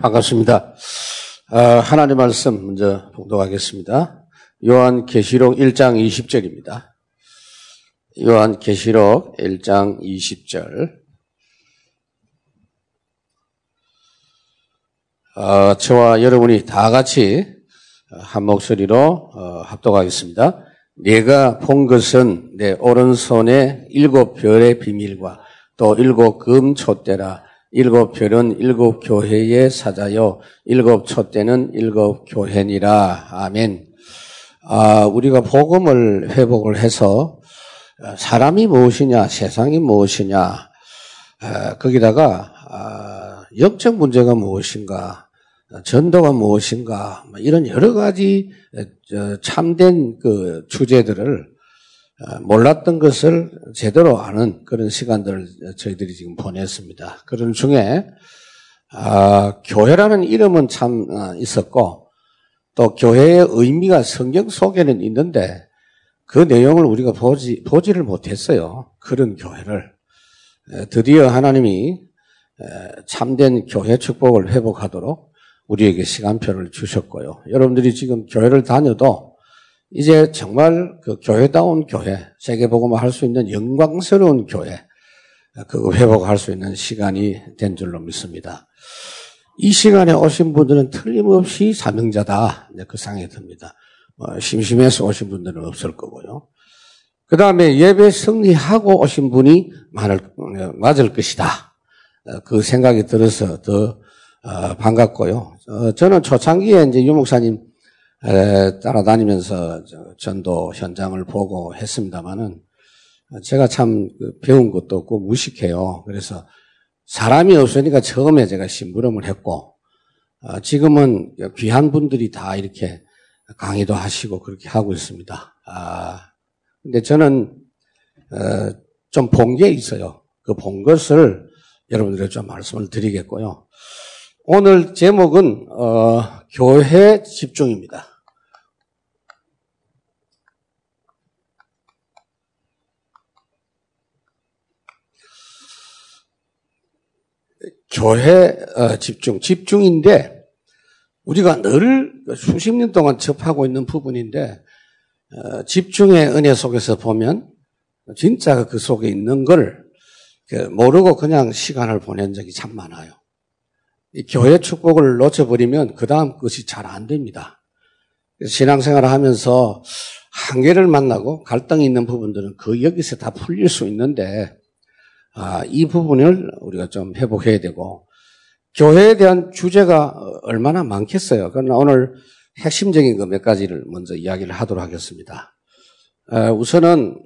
반갑습니다. 아, 하나님 말씀 먼저 봉독하겠습니다. 요한 계시록 1장 20절입니다. 요한 계시록 1장 20절. 어, 저와 여러분이 다 같이 한 목소리로 어, 합독하겠습니다. 내가 본 것은 내 오른손에 일곱 별의 비밀과 또 일곱 금 촛대라 일곱 별은 일곱 교회의 사자요 일곱 촛대는 일곱 교회니라 아멘. 아, 우리가 복음을 회복을 해서 사람이 무엇이냐, 세상이 무엇이냐, 아, 거기다가 아, 영적 문제가 무엇인가, 전도가 무엇인가, 뭐 이런 여러 가지 참된 그 주제들을 아, 몰랐던 것을 제대로 아는 그런 시간들을 저희들이 지금 보냈습니다. 그런 중에 아, 교회라는 이름은 참 아, 있었고 또 교회의 의미가 성경 속에는 있는데 그 내용을 우리가 보지, 보지를 못했어요. 그런 교회를. 드디어 하나님이 참된 교회 축복을 회복하도록 우리에게 시간표를 주셨고요. 여러분들이 지금 교회를 다녀도 이제 정말 그 교회다운 교회, 세계복음을 할 수 있는 영광스러운 교회, 그 회복할 수 있는 시간이 된 줄로 믿습니다. 이 시간에 오신 분들은 틀림없이 사명자다. 그 상에 듭니다. 뭐 심심해서 오신 분들은 없을 거고요. 그 다음에 예배 승리하고 오신 분이 많을, 맞을 것이다. 그 생각이 들어서 더 어, 반갑고요. 어, 저는 초창기에 이제 유목사님 따라다니면서 전도 현장을 보고 했습니다만은 제가 참그 배운 것도 없고 무식해요. 그래서 사람이 없으니까 처음에 제가 심부름을 했고 어, 지금은 귀한 분들이 다 이렇게 강의도 하시고 그렇게 하고 있습니다. 아, 근데 저는 어, 좀본 게 있어요. 그 본 것을 여러분들에게 좀 말씀을 드리겠고요. 오늘 제목은 어, 교회 집중입니다. 교회 어, 집중, 집중인데 우리가 늘 수십 년 동안 접하고 있는 부분인데 어, 집중의 은혜 속에서 보면 진짜 그 속에 있는 걸그 모르고 그냥 시간을 보낸 적이 참 많아요. 교회 축복을 놓쳐버리면 그 다음 것이 잘 안 됩니다. 신앙생활을 하면서 한계를 만나고 갈등이 있는 부분들은 그 여기서 다 풀릴 수 있는데 아, 이 부분을 우리가 좀 회복해야 되고 교회에 대한 주제가 얼마나 많겠어요. 그러나 오늘 핵심적인 거몇 가지를 먼저 이야기를 하도록 하겠습니다. 아, 우선은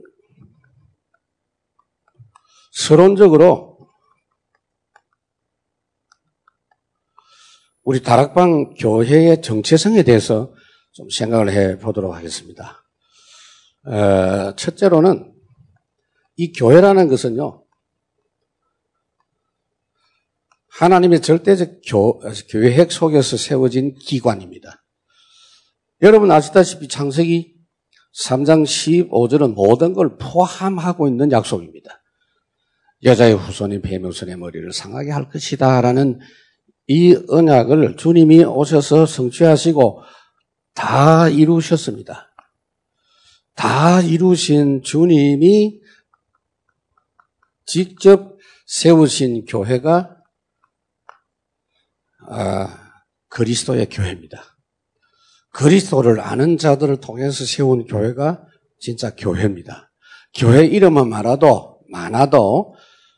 서론적으로 우리 다락방 교회의 정체성에 대해서 좀 생각을 해 보도록 하겠습니다. 어, 첫째로는 이 교회라는 것은요, 하나님의 절대적 교, 계획 속에서 세워진 기관입니다. 여러분 아시다시피 창세기 3장 15절은 모든 걸 포함하고 있는 약속입니다. 여자의 뱀의 손의 머리를 상하게 할 것이다 라는 이 언약을 주님이 오셔서 성취하시고 다 이루셨습니다. 다 이루신 주님이 직접 세우신 교회가 아, 그리스도의 교회입니다. 그리스도를 아는 자들을 통해서 세운 교회가 진짜 교회입니다. 교회 이름은 많아도 많아도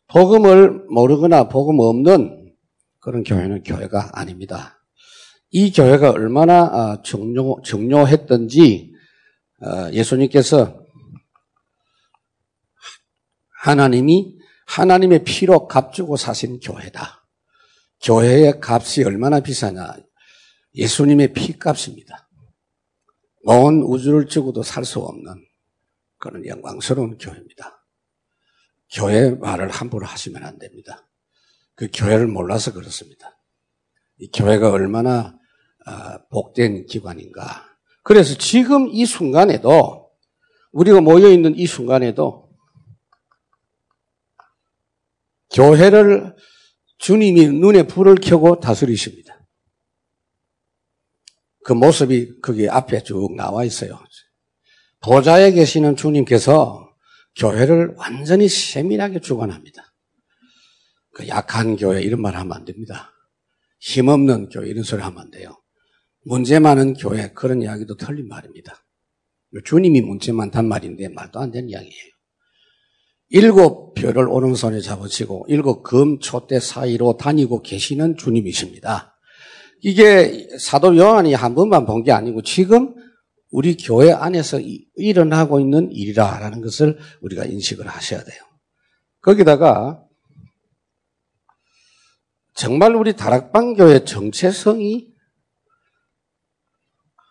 복음을 모르거나 복음 없는 그런 교회는 교회가 아닙니다. 이 교회가 얼마나 아, 중요, 중요했던지 아, 예수님께서 하나님이 하나님의 피로 값주고 사신 교회다. 교회의 값이 얼마나 비싸냐? 예수님의 피값입니다. 온 우주를 주고도 살 수 없는 그런 영광스러운 교회입니다. 교회 말을 함부로 하시면 안 됩니다. 그 교회를 몰라서 그렇습니다. 이 교회가 얼마나 아, 복된 기관인가. 그래서 지금 이 순간에도 우리가 모여 있는 이 순간에도 교회를 주님이 눈에 불을 켜고 다스리십니다. 그 모습이 거기 앞에 쭉 나와 있어요. 보좌에 계시는 주님께서 교회를 완전히 세밀하게 주관합니다. 그 약한 교회 이런 말 하면 안 됩니다. 힘없는 교회 이런 소리 하면 안 돼요. 문제 많은 교회 그런 이야기도 틀린 말입니다. 주님이 문제 많단 말인데 말도 안 되는 이야기예요. 일곱 별을 오른손에 잡으시고 일곱 금, 촛대 사이로 다니고 계시는 주님이십니다. 이게 사도 요한이 한 번만 본 게 아니고 지금 우리 교회 안에서 일어나고 있는 일이라라는 것을 우리가 인식을 하셔야 돼요. 거기다가 정말 우리 다락방 교회 정체성이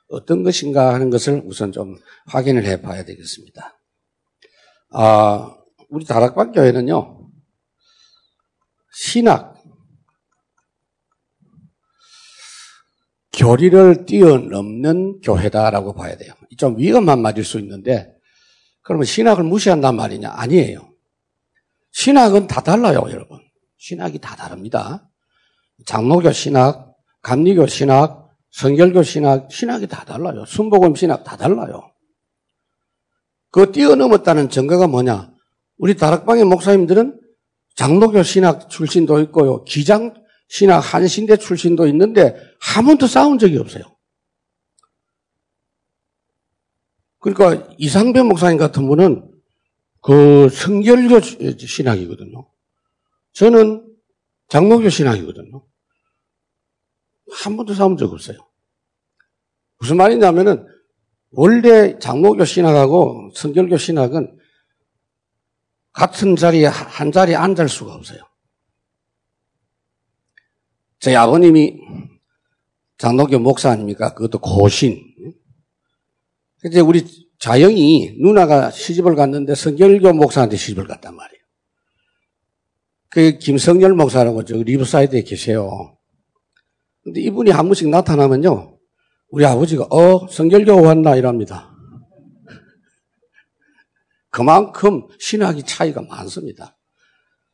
어떤 것인가 하는 것을 우선 좀 확인을 해 봐야 되겠습니다. 아, 우리 다락방 교회는요, 신학, 교리를 뛰어넘는 교회다라고 봐야 돼요. 좀 위험한 말일 수 있는데, 그러면 신학을 무시한단 말이냐? 아니에요. 신학은 다 달라요, 여러분. 신학이 다 다릅니다. 장로교 신학, 감리교 신학, 성결교 신학, 신학이 다 달라요. 순복음 신학 다 달라요. 그 뛰어넘었다는 증거가 뭐냐? 우리 다락방의 목사님들은 장로교 신학 출신도 있고요. 기장 신학 한신대 출신도 있는데 한 번도 싸운 적이 없어요. 그러니까 이상배 목사님 같은 분은 그 성결교 신학이거든요. 저는 장로교 신학이거든요. 한 번도 싸운 적 없어요. 무슨 말이냐면은 원래 장로교 신학하고 성결교 신학은 같은 자리에 한 자리에 앉을 수가 없어요. 저희 아버님이 장로교 목사 아닙니까? 그것도 고신. 이제 우리 자영이 누나가 시집을 갔는데 성결교 목사한테 시집을 갔단 말이에요. 그 김성열 목사라고 저 리버사이드에 계세요. 근데 이분이 한 번씩 나타나면요. 우리 아버지가 어 성결교 왔나 이럽니다. 그만큼 신학이 차이가 많습니다.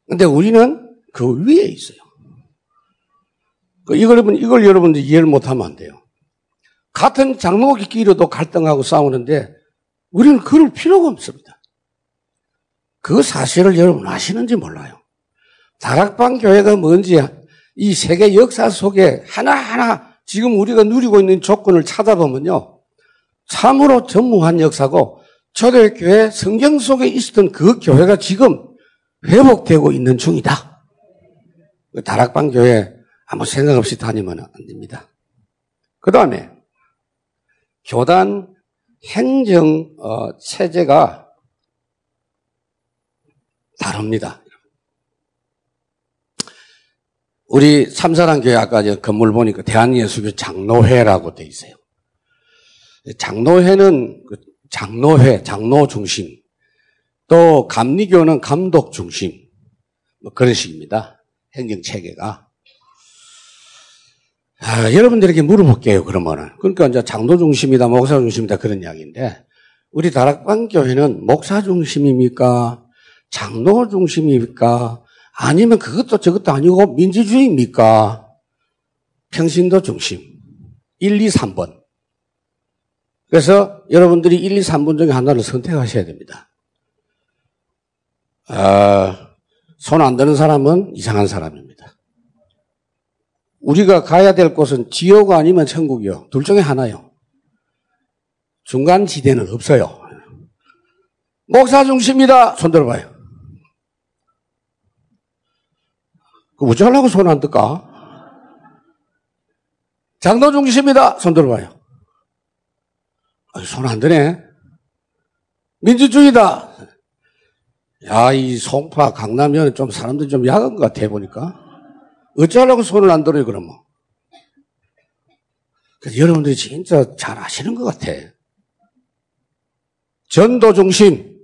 근데 우리는 그 위에 있어요. 그 이걸 여러분, 이걸 여러분들 이해를 못하면 안 돼요. 같은 장로끼리도 갈등하고 싸우는데 우리는 그럴 필요가 없습니다. 그 사실을 여러분 아시는지 몰라요. 다락방 교회가 뭔지 이 세계 역사 속에 하나하나 지금 우리가 누리고 있는 조건을 찾아보면요. 참으로 전무한 역사고 초대 교회 성경 속에 있었던 그 교회가 지금 회복되고 있는 중이다. 그 다락방 교회 아무 생각 없이 다니면 안 됩니다. 그 다음에 교단 행정 어, 체제가 다릅니다. 우리 삼사랑 교회 아까 건물 보니까 대한예수교 장로회라고 돼 있어요. 장로회는 그 장로회, 장로 중심, 또 감리교는 감독 중심, 뭐 그런 식입니다. 행정 체계가. 아, 여러분들에게 물어볼게요, 그러면은. 그러니까 이제 장로 중심이다, 목사 중심이다, 그런 이야기인데, 우리 다락방 교회는 목사 중심입니까? 장로 중심입니까? 아니면 그것도 저것도 아니고 민주주의입니까? 평신도 중심. 1, 2, 3번. 그래서 여러분들이 1, 2, 3분 중에 하나를 선택하셔야 됩니다. 아, 손 안 드는 사람은 이상한 사람입니다. 우리가 가야 될 곳은 지옥 아니면 천국이요. 둘 중에 하나요. 중간 지대는 없어요. 목사 중심이다. 손 들어봐요. 그 어쩌려고 손안 들까? 장로 중심이다. 손 들어봐요. 손 안 드네. 민주주의다. 야, 이 송파, 강남면 좀 사람들 좀 야한 것 같아, 보니까. 어쩌려고 손을 안 들어요, 그러면. 여러분들이 진짜 잘 아시는 것 같아. 전도 중심.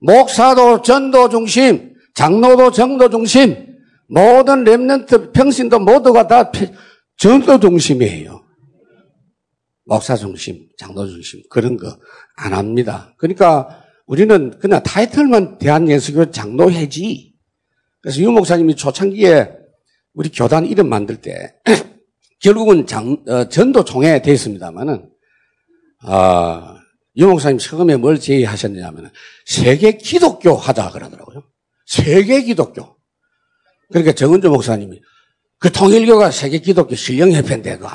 목사도 전도 중심. 장로도 전도 중심. 모든 랩런트 평신도 모두가 다 전도 중심이에요. 목사 중심, 장로 중심 그런 거 안 합니다. 그러니까 우리는 그냥 타이틀만 대한예수교 장로회지. 그래서 유 목사님이 초창기에 우리 교단 이름 만들 때 결국은 장, 어, 전도 총회 됐습니다만은, 아, 유 목사님 처음에 뭘 제의하셨냐면 세계 기독교 하자 그러더라고요. 세계 기독교. 그러니까 정은조 목사님이 그 통일교가 세계 기독교 신령협회인데 그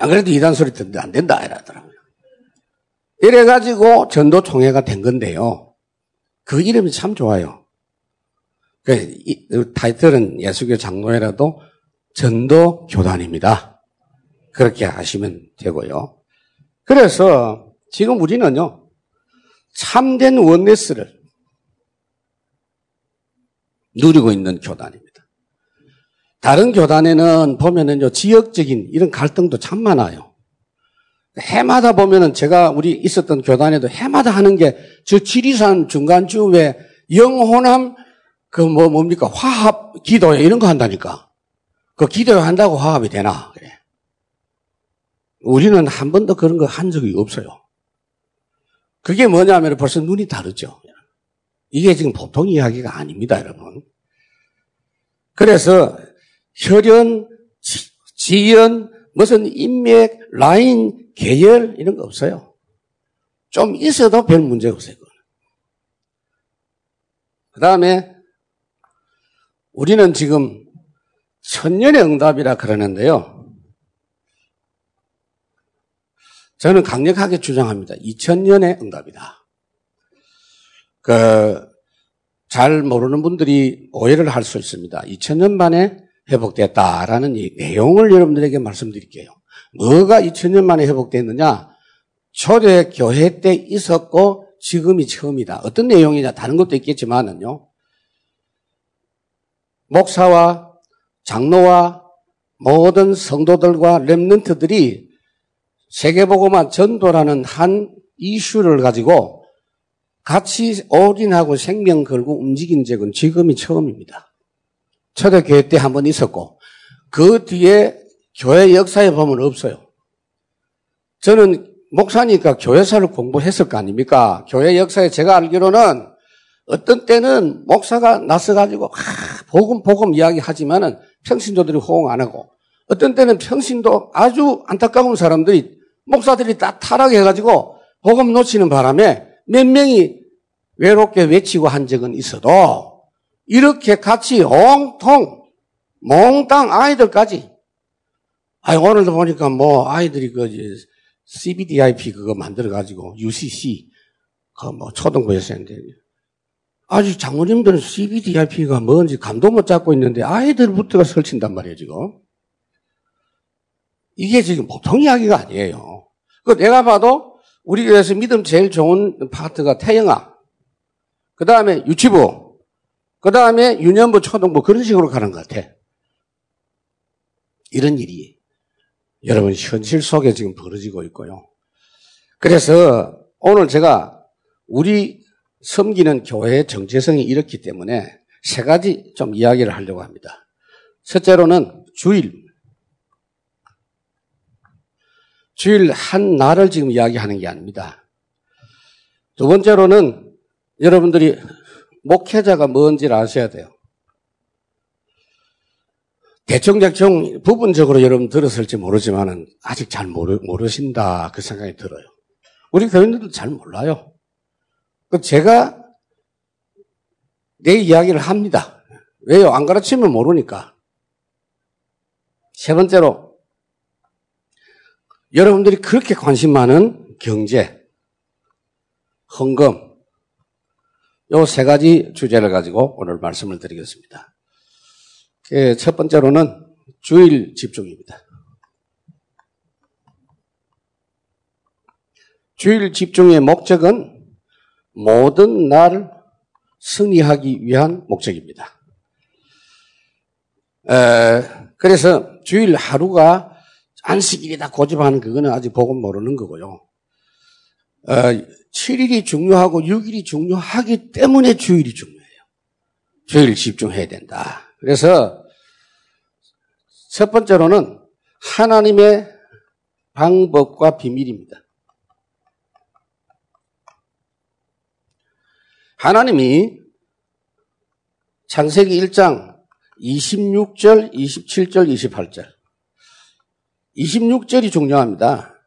안 그래도 이단 소리 듣는데 안 된다 이러더라고요. 이래가지고 전도 총회가 된 건데요. 그 이름이 참 좋아요. 그 타이틀은 예수교 장로회라도 전도 교단입니다. 그렇게 하시면 되고요. 그래서 지금 우리는요, 참된 원네스를 누리고 있는 교단입니다. 다른 교단에는 보면은요, 지역적인 이런 갈등도 참 많아요. 해마다 보면은 제가 우리 있었던 교단에도 해마다 하는 게 저 지리산 중간쯤에 영호남 그뭐 뭡니까 화합 기도회 이런 거 한다니까. 그 기도회 한다고 화합이 되나? 그래. 우리는 한 번도 그런 거 한 적이 없어요. 그게 뭐냐면 벌써 눈이 다르죠. 이게 지금 보통 이야기가 아닙니다, 여러분. 그래서 혈연, 지연, 무슨 인맥, 라인, 계열 이런 거 없어요. 좀 있어도 별 문제가 없어요. 그 다음에 우리는 지금 천년의 응답이라 그러는데요. 저는 강력하게 주장합니다. 2000년의 응답이다. 그, 잘 모르는 분들이 오해를 할 수 있습니다. 2000년 만에 회복됐다라는 이 내용을 여러분들에게 말씀드릴게요. 뭐가 2000년 만에 회복됐느냐? 초대 교회 때 있었고 지금이 처음이다. 어떤 내용이냐? 다른 것도 있겠지만은요. 목사와 장로와 모든 성도들과 렘넌트들이 세계보고만 전도라는 한 이슈를 가지고 같이 올인하고 생명 걸고 움직인 적은 지금이 처음입니다. 초대교회 때 한 번 있었고 그 뒤에 교회 역사에 보면 없어요. 저는 목사니까 교회사를 공부했을 거 아닙니까? 교회 역사에 제가 알기로는 어떤 때는 목사가 나서가지고 아, 복음 복음 이야기하지만은 평신도들이 호응 안 하고 어떤 때는 평신도 아주 안타까운 사람들이 목사들이 다 타락해가지고 복음 놓치는 바람에 몇 명이 외롭게 외치고 한 적은 있어도 이렇게 같이 옹통 몽땅 아이들까지. 아 오늘도 보니까 뭐 아이들이 그 CBDIP 그거 만들어 가지고 UCC 그 뭐 초등부에서 했는데. 아직 장모님들은 CBDIP가 뭔지 감도 못 잡고 있는데 아이들부터가 설친단 말이에요 지금. 이게 지금 보통 이야기가 아니에요. 그 내가 봐도 우리 교회에서 믿음 제일 좋은 파트가 태영아, 그 다음에 유치부, 그 다음에 유년부, 초등부 그런 식으로 가는 것 같아. 이런 일이 여러분 현실 속에 지금 벌어지고 있고요. 그래서 오늘 제가 우리 섬기는 교회의 정체성이 이렇기 때문에 세 가지 좀 이야기를 하려고 합니다. 첫째로는 주일. 주일 한 날을 지금 이야기하는 게 아닙니다. 두 번째로는 여러분들이 목회자가 뭔지를 아셔야 돼요. 대충대충 부분적으로 여러분 들었을지 모르지만은 아직 잘 모르, 모르신다 그 생각이 들어요. 우리 교인들도 잘 몰라요. 그 제가 내 이야기를 합니다. 왜요? 안 가르치면 모르니까. 세 번째로 여러분들이 그렇게 관심 많은 경제, 헌금, 요 세 가지 주제를 가지고 오늘 말씀을 드리겠습니다. 그첫 번째로는 주일 집중입니다. 주일 집중의 목적은 모든 날 승리하기 위한 목적입니다. 그래서 주일 하루가 안식일이다 고집하는 그거는 아직 복음 모르는 거고요. 어, 7일이 중요하고 6일이 중요하기 때문에 주일이 중요해요. 주일 집중해야 된다. 그래서 첫 번째로는 하나님의 방법과 비밀입니다. 하나님이 창세기 1장 26절, 27절, 28절 26절이 중요합니다.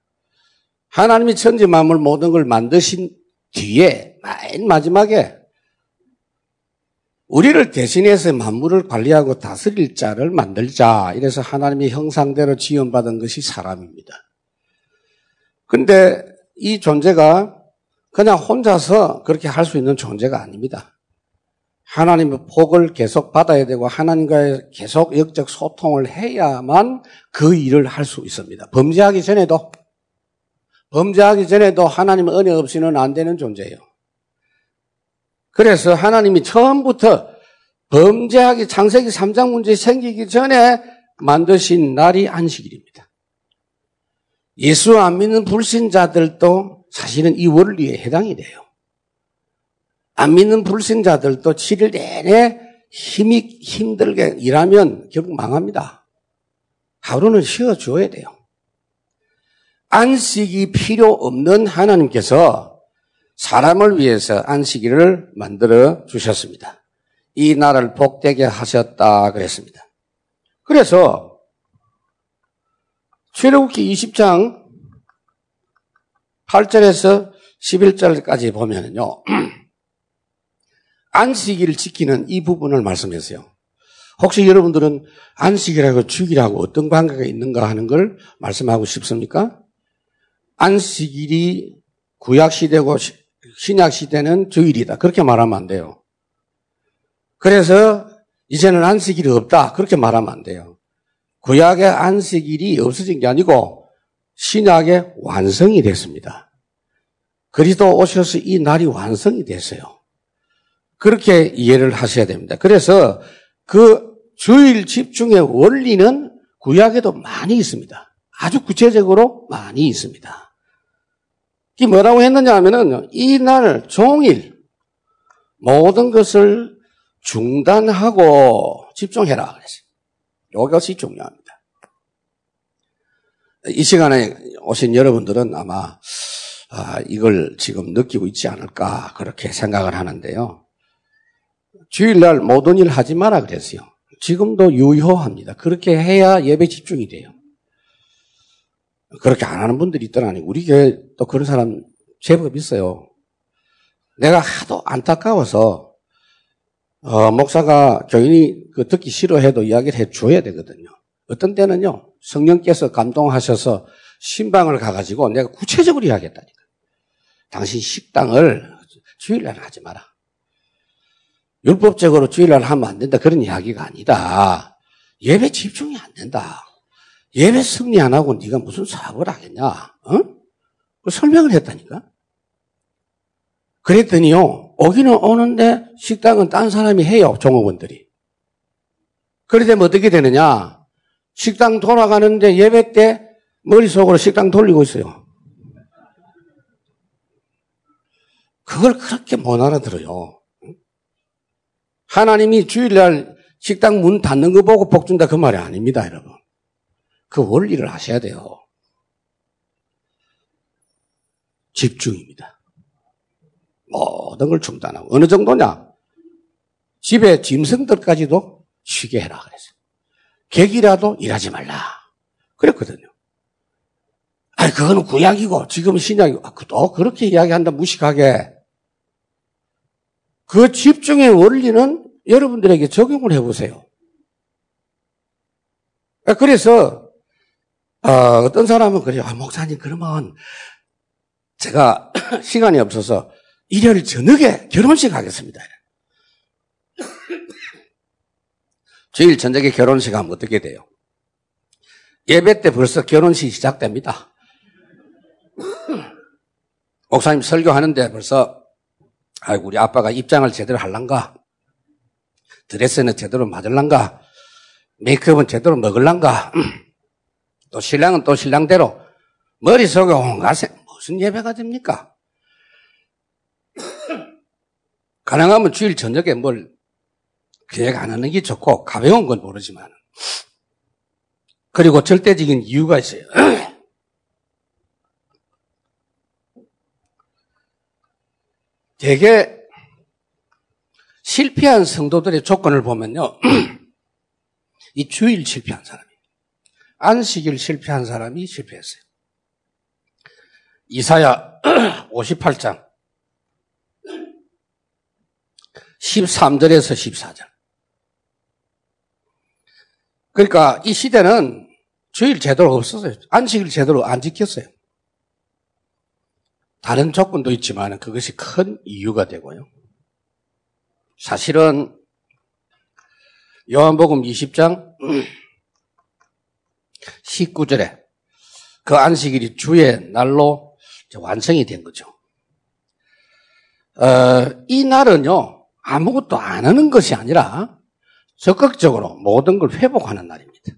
하나님이 천지 만물 모든 걸 만드신 뒤에 맨 마지막에 우리를 대신해서 만물을 관리하고 다스릴 자를 만들자. 이래서 하나님의 형상대로 지원받은 것이 사람입니다. 근데 이 존재가 그냥 혼자서 그렇게 할 수 있는 존재가 아닙니다. 하나님의 복을 계속 받아야 되고 하나님과의 계속 역적 소통을 해야만 그 일을 할 수 있습니다. 범죄하기 전에도 범죄하기 전에도 하나님의 은혜 없이는 안 되는 존재예요. 그래서 하나님이 처음부터 범죄하기 창세기 3장 문제 생기기 전에 만드신 날이 안식일입니다. 예수 안 믿는 불신자들도 사실은 이 원리에 해당이 돼요. 안 믿는 불신자들도 7일 내내 힘이 힘들게 일하면 결국 망합니다. 하루는 쉬어줘야 돼요. 안식이 필요 없는 하나님께서 사람을 위해서 안식일을 만들어 주셨습니다. 이 나라를 복되게 하셨다 그랬습니다. 그래서 출애굽기 20장 8절에서 11절까지 보면요. 안식일을 지키는 이 부분을 말씀했어요. 혹시 여러분들은 안식이라고 주기라고 어떤 관계가 있는가 하는 걸 말씀하고 싶습니까? 안식일이 구약시대고 신약시대는 주일이다. 그렇게 말하면 안 돼요. 그래서 이제는 안식일이 없다. 그렇게 말하면 안 돼요. 구약의 안식일이 없어진 게 아니고 신약의 완성이 됐습니다. 그리스도 오셔서 이 날이 완성이 됐어요. 그렇게 이해를 하셔야 됩니다. 그래서 그 주일 집중의 원리는 구약에도 많이 있습니다. 아주 구체적으로 많이 있습니다. 이 뭐라고 했느냐 하면은 이날 종일 모든 것을 중단하고 집중해라 그랬어요. 이것이 중요합니다. 이 시간에 오신 여러분들은 아마 아, 이걸 지금 느끼고 있지 않을까 그렇게 생각을 하는데요. 주일날 모든 일 하지 마라 그랬어요. 지금도 유효합니다. 그렇게 해야 예배 집중이 돼요. 그렇게 안 하는 분들이 있더라니. 우리 교회 또 그런 사람 제법 있어요. 내가 하도 안타까워서 어, 목사가 교인이 그 듣기 싫어해도 이야기를 해줘야 되거든요. 어떤 때는요, 성령께서 감동하셔서 신방을 가가지고 내가 구체적으로 이야기했다니까. 당신 식당을 주일날 하지 마라. 율법적으로 주일날 하면 안 된다. 그런 이야기가 아니다. 예배 집중이 안 된다. 예배 승리 안 하고 네가 무슨 사업을 하겠냐? 어? 그 설명을 했다니까. 그랬더니요, 오기는 오는데 식당은 딴 사람이 해요, 종업원들이. 그러되면 어떻게 되느냐? 식당 돌아가는데 예배 때 머릿속으로 식당 돌리고 있어요. 그걸 그렇게 못 알아들어요. 하나님이 주일날 식당 문 닫는 거 보고 복 준다 그 말이 아닙니다, 여러분. 그 원리를 하셔야 돼요. 집중입니다. 모든 걸 중단하고. 어느 정도냐? 집에 짐승들까지도 쉬게 해라 그랬어요. 객이라도 일하지 말라. 그랬거든요. 아니, 그거는 구약이고, 지금 신약이고, 아, 또 그렇게 이야기한다, 무식하게. 그 집중의 원리는 여러분들에게 적용을 해보세요. 아, 그래서, 어, 떤 사람은 그래요. 아, 목사님, 그러면 제가 시간이 없어서 일요일 저녁에 결혼식 하겠습니다. 주일 저녁에 결혼식 하면 어떻게 돼요? 예배 때 벌써 결혼식이 시작됩니다. 목사님 설교하는데 벌써 아이고 우리 아빠가 입장을 제대로 할란가? 드레스는 제대로 맞을란가? 메이크업은 제대로 먹을란가? 또 신랑은 또 신랑대로 머릿속에 온갖 무슨 예배가 됩니까? 가능하면 주일 저녁에 뭘 계획 안 하는 게 좋고 가벼운 건 모르지만 그리고 절대적인 이유가 있어요. 되게 실패한 성도들의 조건을 보면요. 이 주일 실패한 사람이 안식일 실패한 사람이 실패했어요. 이사야 58장 13절에서 14절. 그러니까 이 시대는 주일 제대로 없었어요. 안식일 제대로 안 지켰어요. 다른 조건도 있지만 그것이 큰 이유가 되고요. 사실은 요한복음 20장 19절에 그 안식일이 주의 날로 완성이 된 거죠. 어, 이 날은요, 아무것도 안 하는 것이 아니라 적극적으로 모든 걸 회복하는 날입니다.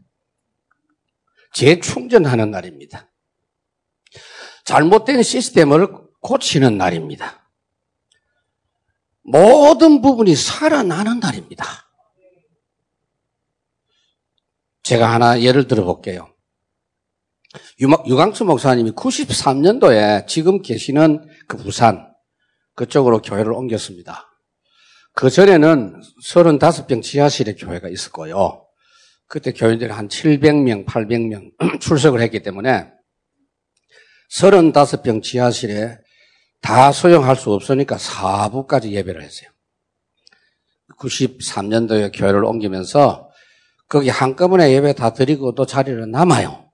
재충전하는 날입니다. 잘못된 시스템을 고치는 날입니다. 모든 부분이 살아나는 날입니다. 제가 하나 예를 들어 볼게요. 유광수 목사님이 93년도에 지금 계시는 그 부산 그쪽으로 교회를 옮겼습니다. 그 전에는 35병 지하실에 교회가 있었고요. 그때 교인들이 한 700명, 800명 출석을 했기 때문에 35병 지하실에 다 소용할 수 없으니까 4부까지 예배를 했어요. 93년도에 교회를 옮기면서 거기 한꺼번에 예배 다 드리고 또 자리를 남아요.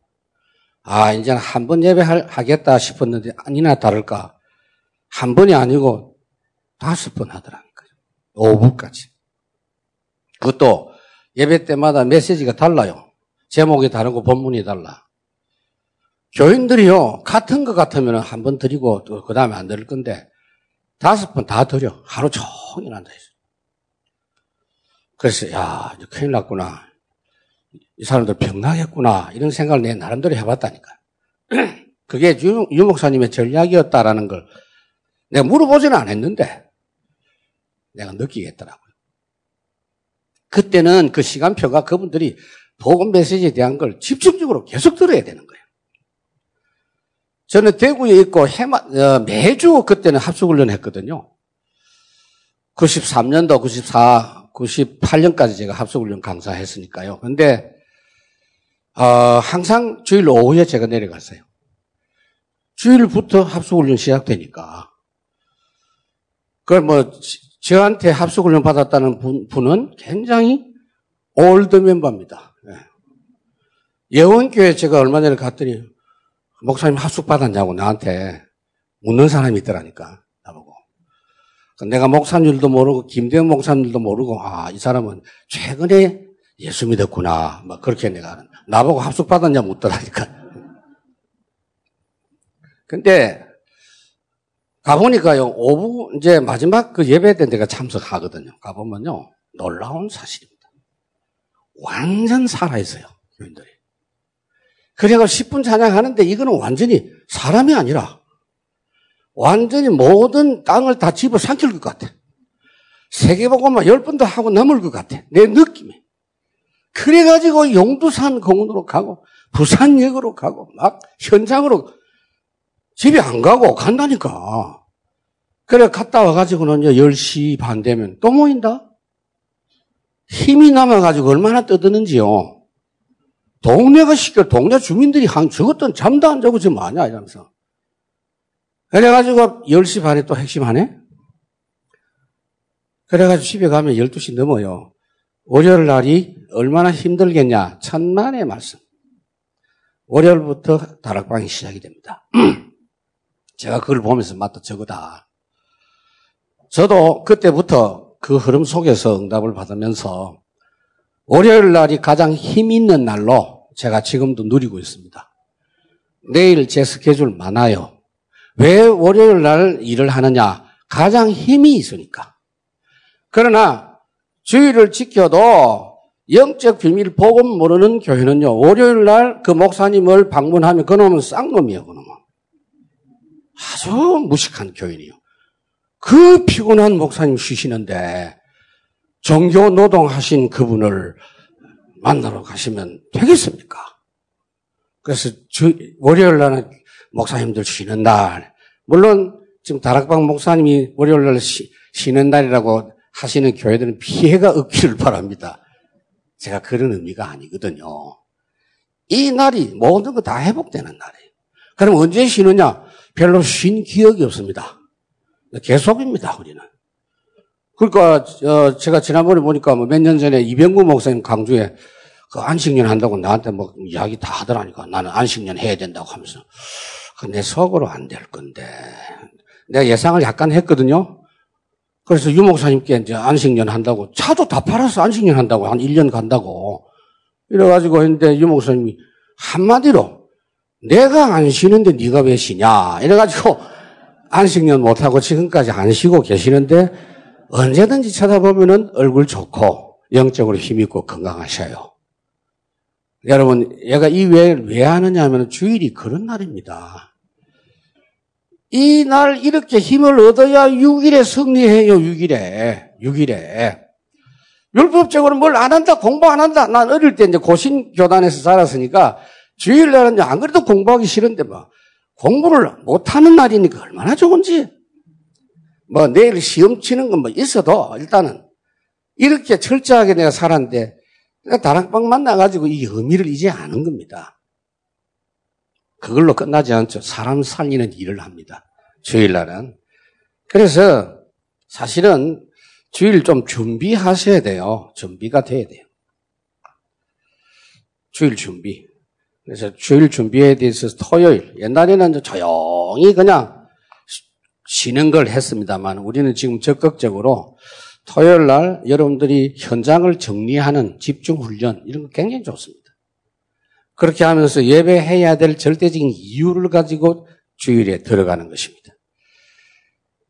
아, 이제는 한 번 예배하겠다 싶었는데 아니나 다를까. 한 번이 아니고 다섯 번 하더라는 거예요. 5부까지. 그것도 예배 때마다 메시지가 달라요. 제목이 다르고 본문이 달라. 교인들이요, 같은 것 같으면 한 번 드리고 그 다음에 안 드릴 건데 다섯 번 다 드려. 하루 종일 했어. 그래서, 야, 이제 큰일 났구나. 이 사람들 병나겠구나. 이런 생각을 내 나름대로 해봤다니까. 그게 유, 유 목사님의 전략이었다라는 걸 내가 물어보지는 않았는데 내가 느끼겠더라고요. 그때는 그 시간표가 그분들이 복음 메시지에 대한 걸 집중적으로 계속 들어야 되는 거예요. 저는 대구에 있고 해마, 어, 매주 그때는 합숙훈련 했거든요. 93년도, 94, 98년까지 제가 합숙훈련 강사했으니까요. 근데, 어, 항상 주일 오후에 제가 내려갔어요. 주일부터 합숙훈련 시작되니까. 그걸 뭐, 저한테 합숙훈련 받았다는 분, 은 굉장히 old 멤버입니다. 예. 예원교회 제가 얼마 전에 갔더니 목사님 합숙 받았냐고 나한테 묻는 사람이 있더라니까 나보고. 내가 목사님들도 모르고 김대현 목사님들도 모르고 아 이 사람은 최근에 예수 믿었구나 막 그렇게 내가 나보고 합숙 받았냐 묻더라니까. 근데 가보니까요, 오부, 이제 마지막 그 예배 때 내가 참석하거든요. 가보면요, 놀라운 사실입니다. 완전 살아있어요, 교인들이. 그래가 10분 찬양하는데 이거는 완전히 사람이 아니라 완전히 모든 땅을 다 집어 삼킬 것 같아. 세계보고만 10번도 하고 넘을 것 같아. 내 느낌이. 그래가지고 용두산 공원으로 가고 부산역으로 가고 막 현장으로 집에 안 가고 간다니까. 그래, 갔다 와가지고는 이제 10시 반 되면 또 모인다? 힘이 남아가지고 얼마나 떠드는지요. 동네가 시켜, 동네 주민들이 한, 저것도 잠도 안 자고 지금 뭐하냐, 이러면서. 그래가지고 10시 반에 또 핵심하네? 그래가지고 집에 가면 12시 넘어요. 월요일 날이 얼마나 힘들겠냐. 천만의 말씀. 월요일부터 다락방이 시작이 됩니다. 제가 그걸 보면서 맞다 저거다. 저도 그때부터 그 흐름 속에서 응답을 받으면서 월요일 날이 가장 힘 있는 날로 제가 지금도 누리고 있습니다. 내일 제 스케줄 많아요. 왜 월요일 날 일을 하느냐? 가장 힘이 있으니까. 그러나 주의를 지켜도 영적 비밀 복음 모르는 교회는요. 월요일 날 그 목사님을 방문하면 그놈은 쌍놈이에요. 그놈은. 아주 무식한 교인이요. 그 피곤한 목사님 쉬시는데 종교 노동하신 그분을 만나러 가시면 되겠습니까? 그래서 주, 월요일 날은 목사님들 쉬는 날, 물론 지금 다락방 목사님이 월요일 날 쉬, 쉬는 날이라고 하시는 교회들은 피해가 없기를 바랍니다. 제가 그런 의미가 아니거든요. 이 날이 모든 거 다 회복되는 날이에요. 그럼 언제 쉬느냐? 별로 쉰 기억이 없습니다. 계속입니다, 우리는. 그러니까, 어, 제가 지난번에 보니까 뭐몇년 전에 이병구 목사님 강주에 그 안식년 한다고 나한테 뭐 이야기 다 하더라니까. 나는 안식년 해야 된다고 하면서. 그내 속으로 안 될 건데. 내가 예상을 약간 했거든요. 그래서 유 목사님께 이제 안식년 한다고 차도 다 팔아서 안식년 한다고 한 1년 간다고 이래가지고 했는데 유 목사님이 한마디로 내가 안 쉬는데 네가 왜 쉬냐 이래가지고 안식년 못하고 지금까지 안 쉬고 계시는데 언제든지 쳐다보면은 얼굴 좋고 영적으로 힘있고 건강하셔요. 여러분, 얘가 이 외를 왜 하느냐 하면 주일이 그런 날입니다. 이 날 이렇게 힘을 얻어야 6일에 승리해요, 6일에. 6일에. 율법적으로 뭘 안 한다, 공부 안 한다. 난 어릴 때 이제 고신 교단에서 살았으니까 주일날은 안 그래도 공부하기 싫은데 뭐 공부를 못 하는 날이니까 얼마나 좋은지. 뭐 내일 시험 치는 건 뭐 있어도 일단은 이렇게 철저하게 내가 살았는데 다락방 만나가지고 이 의미를 이제 아는 겁니다. 그걸로 끝나지 않죠. 사람 살리는 일을 합니다. 주일날은. 그래서 사실은 주일 좀 준비하셔야 돼요. 준비가 돼야 돼요. 주일 준비. 그래서 주일 준비에 대해서 토요일, 옛날에는 조용히 그냥 쉬는 걸 했습니다만 우리는 지금 적극적으로 토요일 날 여러분들이 현장을 정리하는 집중 훈련 이런 거 굉장히 좋습니다. 그렇게 하면서 예배해야 될 절대적인 이유를 가지고 주일에 들어가는 것입니다.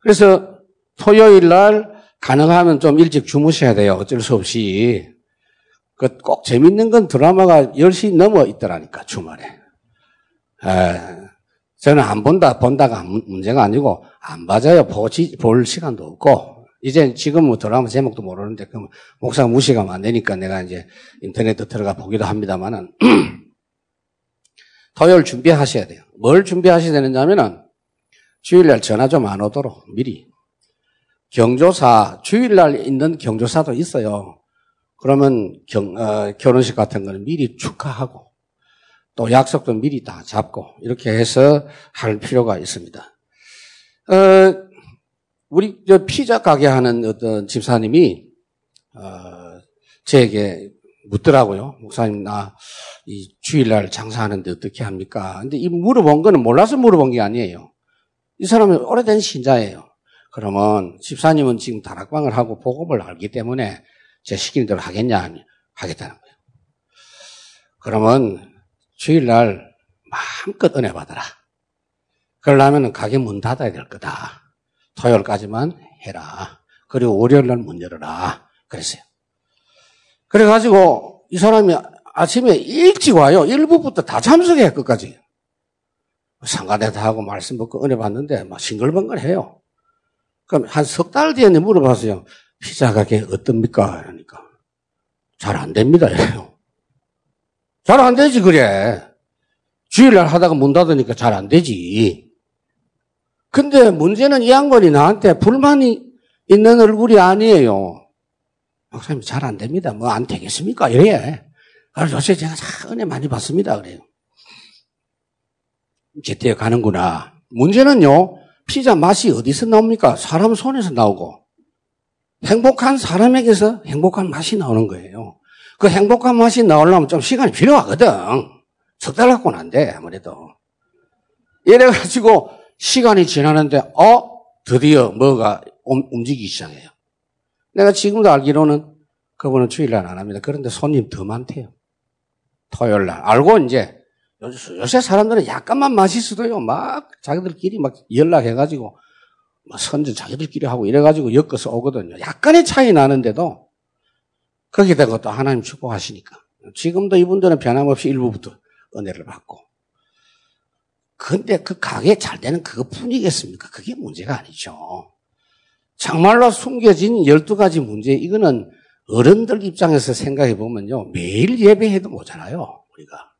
그래서 토요일 날 가능하면 좀 일찍 주무셔야 돼요. 어쩔 수 없이. 그 꼭 재밌는 건 드라마가 10시 넘어 있더라니까, 주말에. 에, 저는 안 본다, 본다가 문제가 아니고, 안 맞아요. 보지, 볼 시간도 없고. 이제 지금 뭐 드라마 제목도 모르는데, 그럼 목사가 무시가면 안 되니까 내가 이제 인터넷에 들어가 보기도 합니다만은, 토요일 준비하셔야 돼요. 뭘 준비하셔야 되느냐면은, 주일날 전화 좀 안 오도록 미리. 경조사, 주일날 있는 경조사도 있어요. 그러면 경, 어, 결혼식 같은 거는 미리 축하하고, 또 약속도 미리 다 잡고, 이렇게 해서 할 필요가 있습니다. 어, 우리 저 피자 가게 하는 어떤 집사님이, 어, 저에게 묻더라고요. 목사님, 나 이 주일날 장사하는데 어떻게 합니까? 근데 이 물어본 거는 몰라서 물어본 게 아니에요. 이 사람은 오래된 신자예요. 그러면 집사님은 지금 다락방을 하고 복음을 알기 때문에 제 시키는 대로 하겠냐? 하겠다는 거예요. 그러면 주일날 마음껏 은혜 받아라. 그러려면 가게 문 닫아야 될 거다. 토요일까지만 해라. 그리고 월요일날 문 열어라. 그랬어요. 그래가지고 이 사람이 아침에 일찍 와요. 일부부터 다 참석해, 끝까지. 상가대 다 하고 말씀 듣고 은혜 받는데 막 싱글벙글해요. 그럼 한 석 달 뒤에 물어봤어요. 피자 가게 어떻습니까? 그러니까 잘 안 됩니다. 잘 안 되지 그래. 주일날 하다가 문 닫으니까 잘 안 되지. 근데 문제는 이 양반이 나한테 불만이 있는 얼굴이 아니에요. 목사님 잘 안 됩니다. 뭐 안 되겠습니까? 이래. 그래서 요새 제가 참 은혜 많이 받습니다. 그래요. 제때 가는구나. 문제는요, 피자 맛이 어디서 나옵니까? 사람 손에서 나오고. 행복한 사람에게서 행복한 맛이 나오는 거예요. 그 행복한 맛이 나오려면 좀 시간이 필요하거든. 석달안 돼, 아무래도. 이래가지고 시간이 지나는데, 어? 드디어 뭐가 움직이기 시작해요. 내가 지금도 알기로는 그분은 주일날 안 합니다. 그런데 손님 더 많대요. 토요일 날. 알고 이제 요새 사람들은 약간만 맛있어도요, 막 자기들끼리 막 연락해가지고 뭐 선전 자기들끼리 하고 이래가지고 엮어서 오거든요. 약간의 차이 나는데도 거기다가 또 하나님 축복하시니까. 지금도 이분들은 변함없이 일부부터 은혜를 받고. 근데 그 가게 잘 되는 그것뿐이겠습니까? 그게 문제가 아니죠. 정말로 숨겨진 12가지 문제, 이거는 어른들 입장에서 생각해 보면요. 매일 예배해도 모자라요, 우리가.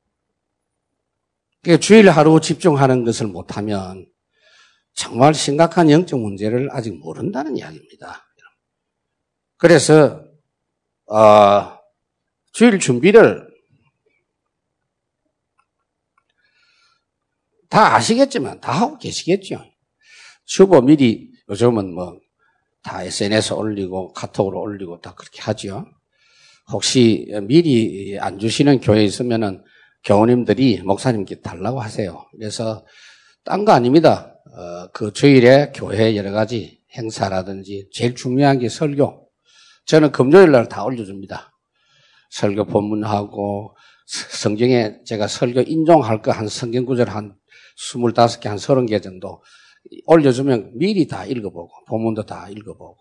그러니까 주일 하루 집중하는 것을 못하면 정말 심각한 영적 문제를 아직 모른다는 이야기입니다. 그래서 어, 주일 준비를 다 아시겠지만 다 하고 계시겠죠. 주보 미리 요즘은 뭐 다 SNS 올리고 카톡으로 올리고 다 그렇게 하죠. 혹시 미리 안 주시는 교회 있으면은 교우님들이 목사님께 달라고 하세요. 그래서 딴 거 아닙니다. 어, 그 주일에 교회 여러 가지 행사라든지 제일 중요한 게 설교. 저는 금요일 날 다 올려줍니다. 설교 본문하고 성경에 제가 설교 인용할 거 한 성경 구절 한 25개, 한 30개 정도 올려주면 미리 다 읽어보고, 본문도 다 읽어보고,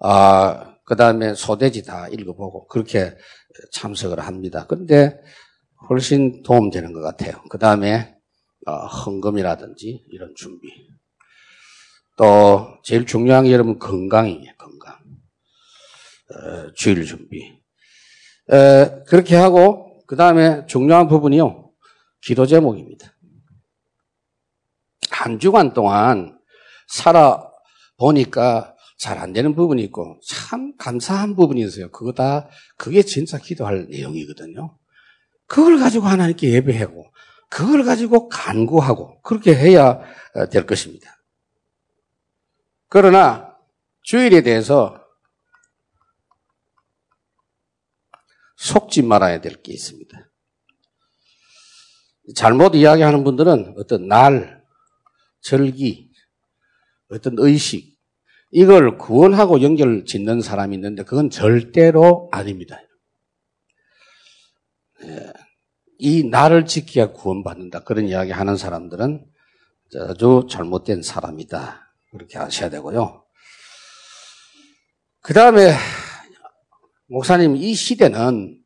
아, 그 다음에 소대지 다 읽어보고, 그렇게 참석을 합니다. 근데 훨씬 도움되는 것 같아요. 그 다음에, 어, 헌금이라든지 이런 준비. 또, 제일 중요한 게 여러분 건강이에요, 건강. 어, 주일 준비. 에, 그렇게 하고, 그 다음에 중요한 부분이요. 기도 제목입니다. 한 주간 동안 살아보니까 잘 안 되는 부분이 있고 참 감사한 부분이 있어요. 그거 다, 그게 진짜 기도할 내용이거든요. 그걸 가지고 하나님께 예배하고, 그걸 가지고 간구하고, 그렇게 해야 어, 될 것입니다. 그러나, 주일에 대해서 속지 말아야 될 게 있습니다. 잘못 이야기하는 분들은 어떤 날, 절기, 어떤 의식, 이걸 구원하고 연결 짓는 사람이 있는데 그건 절대로 아닙니다. 예, 이 나를 지켜야 구원받는다. 그런 이야기 하는 사람들은 아주 잘못된 사람이다. 그렇게 아셔야 되고요. 그 다음에, 목사님, 이 시대는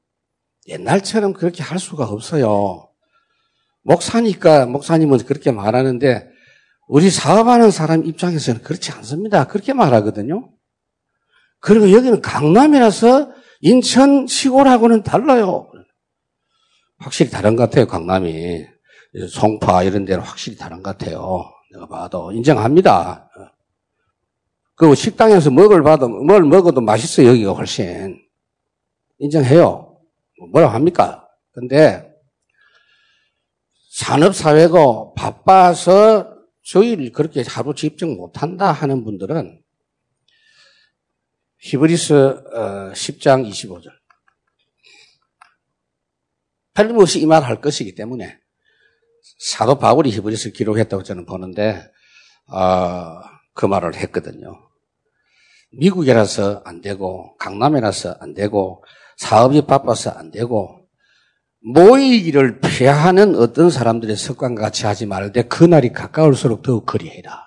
옛날처럼 그렇게 할 수가 없어요. 목사니까 목사님은 그렇게 말하는데 우리 사업하는 사람 입장에서는 그렇지 않습니다. 그렇게 말하거든요. 그리고 여기는 강남이라서 인천 시골하고는 달라요. 확실히 다른 것 같아요, 강남이. 송파 이런 데는 확실히 다른 것 같아요. 내가 봐도 인정합니다. 그 식당에서 먹을 봐도 뭘 먹어도 맛있어요, 여기가 훨씬. 인정해요. 뭐라고 합니까? 근데 산업사회고 바빠서 주일 그렇게 하루 집중 못한다 하는 분들은 히브리스 10장 어, 25절 틀림없이 이 말 할 것이기 때문에 사도 바울이 히브리스를 기록했다고 저는 보는데 어, 그 말을 했거든요. 미국이라서 안 되고 강남이라서 안 되고 사업이 바빠서 안 되고 모이기를 피하는 어떤 사람들의 습관과 같이 하지 말되 그날이 가까울수록 더욱 그리해라.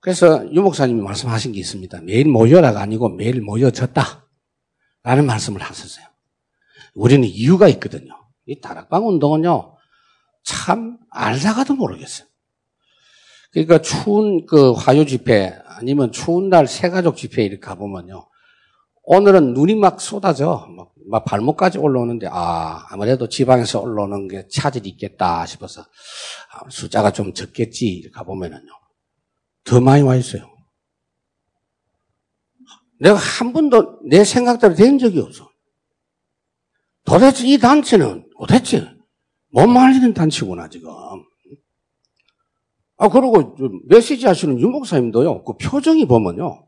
그래서 유 목사님이 말씀하신 게 있습니다. 매일 모여라가 아니고 매일 모여졌다. 라는 말씀을 하셨어요. 우리는 이유가 있거든요. 이 다락방 운동은요, 참 알다가도 모르겠어요. 그러니까 추운 그 화요 집회 아니면 추운 날 새가족 집회 이렇게 가보면요. 오늘은 눈이 막 쏟아져. 막, 막 발목까지 올라오는데, 아, 아무래도 지방에서 올라오는 게 차질이 있겠다 싶어서, 아, 숫자가 좀 적겠지. 이렇게 가보면은요. 더 많이 와 있어요. 내가 한 번도 내 생각대로 된 적이 없어. 도대체 이 단체는 도대체 못 말리는 단체구나, 지금. 아, 그리고 메시지 하시는 유목사님도요, 그 표정이 보면요.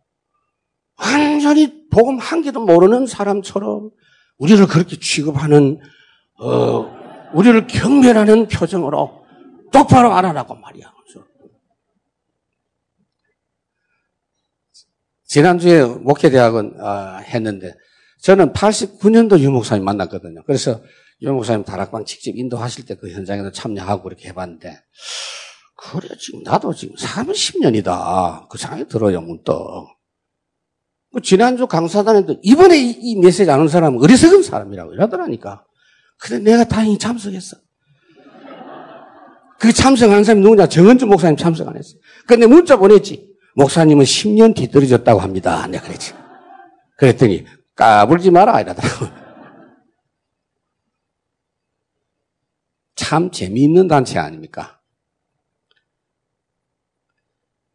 완전히 복음 한 개도 모르는 사람처럼 우리를 그렇게 취급하는 어, 우리를 경멸하는 표정으로 똑바로 알아라고 말이야. 지난주에 목회대학원 어, 했는데 저는 89년도 유목사님 만났거든요. 그래서 유목사님 다락방 직접 인도하실 때 그 현장에서 참여하고 그렇게 해봤는데 그래 지금 나도 지금 30년이다. 그 생각이 들어요 문득. 그 지난주 강사단에도 이번에 이, 이 메시지 안온 사람은 어리석은 사람이라고 이러더라니까. 근데 내가 다행히 참석했어. 그 참석한 사람이 누구냐? 정은주 목사님 참석 안 했어. 근데 문자 보냈지. 목사님은 10년 뒤떨어졌다고 합니다. 내가 그랬지. 그랬더니 까불지 마라 이러더라고. 참 재미있는 단체 아닙니까?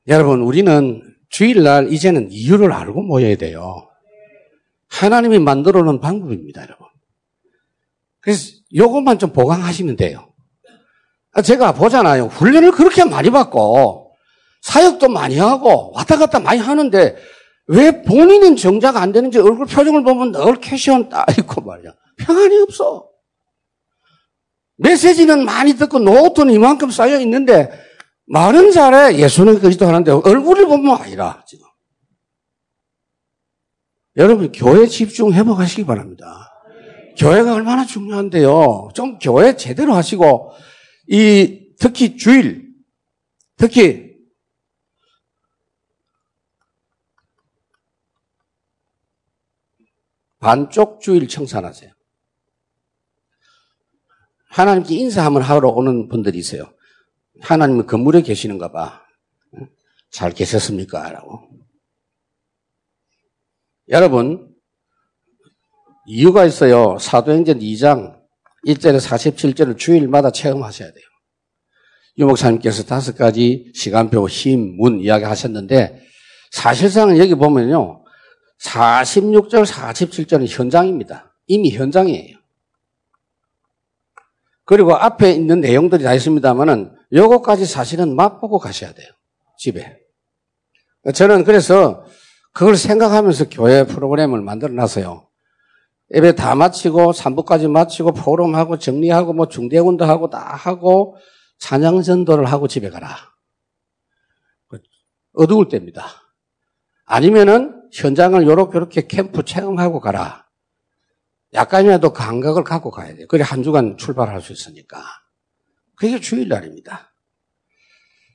여러분, 우리는 주일날 이제는 이유를 알고 모여야 돼요. 하나님이 만들어 놓은 방법입니다, 여러분. 그래서 요것만 좀 보강하시면 돼요. 아, 제가 보잖아요. 훈련을 그렇게 많이 받고, 사역도 많이 하고, 왔다 갔다 많이 하는데, 왜 본인은 정작 안 되는지 얼굴 표정을 보면 늘 캐시온 따 있고 말이야. 평안이 없어. 메시지는 많이 듣고 노트는 이만큼 쌓여 있는데, 말은 잘해. 예수는 그리스도 하는데, 얼굴을 보면 아니라, 지금. 여러분, 교회 집중 회복하시기 바랍니다. 교회가 얼마나 중요한데요. 좀 교회 제대로 하시고, 이, 특히 주일, 특히, 반쪽 주일 청산하세요. 하나님께 인사 한번 하러 오는 분들이 있어요. 하나님은 건물에 계시는가 봐. 잘 계셨습니까? 라고. 여러분, 이유가 있어요. 사도행전 2장 1절에 47절을 주일마다 체험하셔야 돼요. 유목사님께서 다섯 가지 시간표, 힘, 문 이야기 하셨는데 사실상 여기 보면요. 46절, 47절은 현장입니다. 이미 현장이에요. 그리고 앞에 있는 내용들이 다 있습니다만은 요거까지 사실은 맛보고 가셔야 돼요. 집에. 저는 그래서 그걸 생각하면서 교회 프로그램을 만들어 놨어요. 예배 다 마치고 3부까지 마치고 포럼하고 정리하고 뭐 중대운도 하고 다 하고 찬양 전도를 하고 집에 가라. 어두울 때입니다. 아니면은 현장을 요렇게 요렇게 캠프 체험하고 가라. 약간이라도 감각을 갖고 가야 돼요. 그래 한 주간 출발할 수 있으니까. 그게 주일날입니다.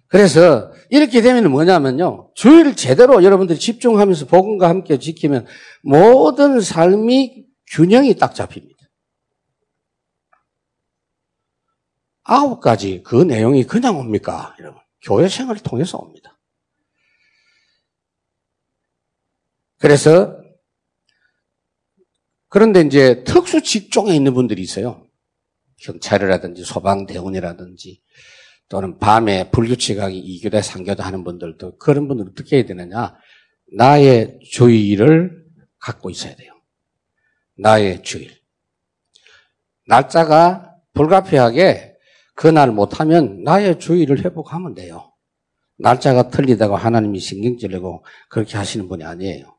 그래서 이렇게 되면 뭐냐면요. 주일 제대로 여러분들이 집중하면서 복음과 함께 지키면 모든 삶이 균형이 딱 잡힙니다. 아홉 가지 그 내용이 그냥 옵니까? 여러분. 교회 생활을 통해서 옵니다. 그래서 그런데 이제 특수 직종에 있는 분들이 있어요. 경찰이라든지 소방대원이라든지 또는 밤에 불규칙하게 이교대 상교대 하는 분들도 그런 분들 어떻게 해야 되느냐? 나의 주의를 갖고 있어야 돼요. 나의 주일. 날짜가 불가피하게 그날 못하면 나의 주의를 회복하면 돼요. 날짜가 틀리다고 하나님이 신경질내고 그렇게 하시는 분이 아니에요.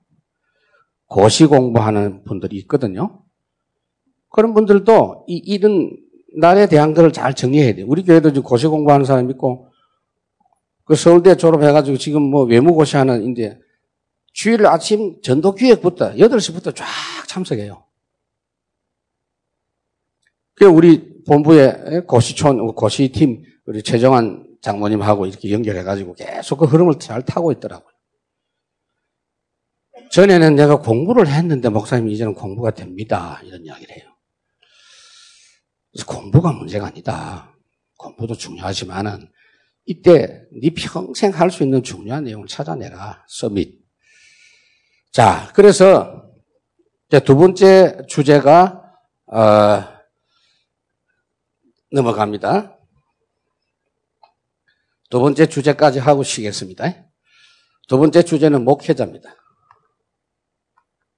고시 공부하는 분들이 있거든요. 그런 분들도 이 이런 날에 대한 것을 잘 정리해야 돼요. 우리 교회도 지금 고시 공부하는 사람 있고, 그 서울대 졸업해가지고 지금 뭐 외무고시 하는 이제 주일 아침 전도 기획부터 8시부터 쫙 참석해요. 그 우리 본부에 고시촌, 고시팀, 우리 최정환 장모님하고 이렇게 연결해가지고 계속 그 흐름을 잘 타고 있더라고요. 전에는 내가 공부를 했는데 목사님 이제는 공부가 됩니다. 이런 이야기를 해요. 그래서 공부가 문제가 아니다. 공부도 중요하지만은 이때 네 평생 할 수 있는 중요한 내용을 찾아내라. 서밋. 자, 그래서 두 번째 주제가 어, 넘어갑니다. 두 번째 주제까지 하고 쉬겠습니다. 두 번째 주제는 목회자입니다.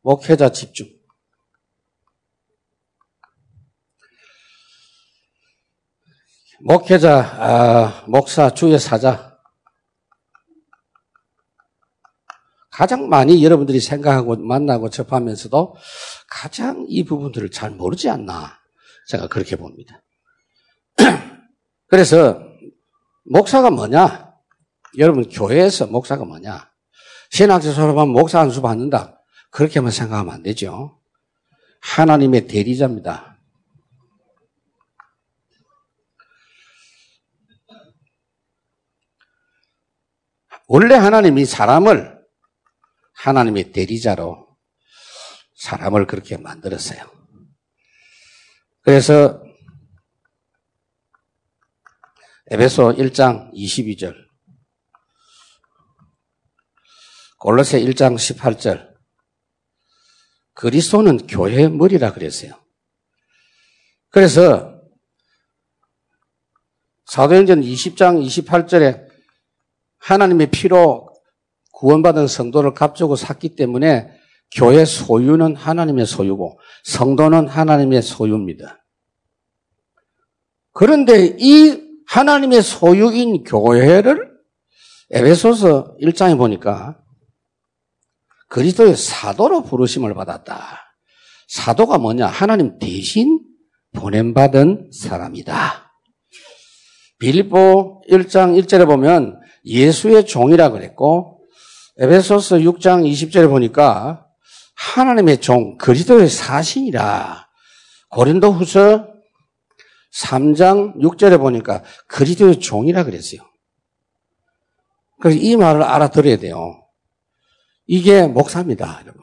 목회자 집중. 목회자, 아, 목사, 주의 사자. 가장 많이 여러분들이 생각하고 만나고 접하면서도 가장 이 부분들을 잘 모르지 않나. 제가 그렇게 봅니다. 그래서 목사가 뭐냐? 여러분 교회에서 목사가 뭐냐? 신학교 졸업하면 목사 한 수 받는다. 그렇게만 생각하면 안 되죠. 하나님의 대리자입니다. 원래 하나님이 사람을 하나님의 대리자로 사람을 그렇게 만들었어요. 그래서 에베소 1장 22절 골로새 1장 18절 그리스도는 교회의 머리라 그랬어요. 그래서 사도행전 20장 28절에 하나님의 피로 구원받은 성도를 값주고 샀기 때문에 교회 소유는 하나님의 소유고 성도는 하나님의 소유입니다. 그런데 이 하나님의 소유인 교회를 에베소서 1장에 보니까 그리스도의 사도로 부르심을 받았다. 사도가 뭐냐? 하나님 대신 보냄받은 사람이다. 빌립보 1장 1절에 보면 예수의 종이라 그랬고 에베소서 6장 20절에 보니까 하나님의 종 그리스도의 사신이라 고린도 후서 3장 6절에 보니까 그리스도의 종이라 그랬어요. 그래서 이 말을 알아들어야 돼요. 이게 목사입니다, 여러분.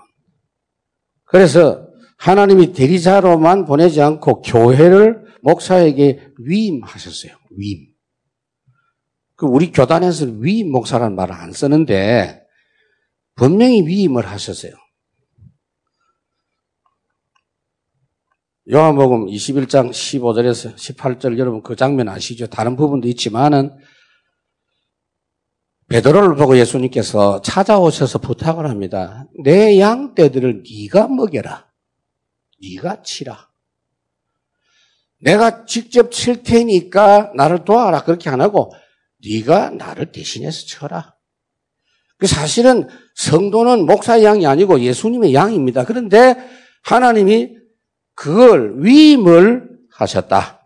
그래서 하나님이 대리자로만 보내지 않고 교회를 목사에게 위임하셨어요. 위임. 그 우리 교단에서 위임 목사라는 말을 안 쓰는데 분명히 위임을 하셨어요. 요한복음 21장 15절에서 18절 여러분 그 장면 아시죠? 다른 부분도 있지만은 베드로를 보고 예수님께서 찾아오셔서 부탁을 합니다. 내 양 떼들을 네가 먹여라. 네가 치라. 내가 직접 칠 테니까 나를 도와라. 그렇게 안 하고 네가 나를 대신해서 쳐라. 그 사실은 성도는 목사의 양이 아니고 예수님의 양입니다. 그런데 하나님이 그걸 위임을 하셨다.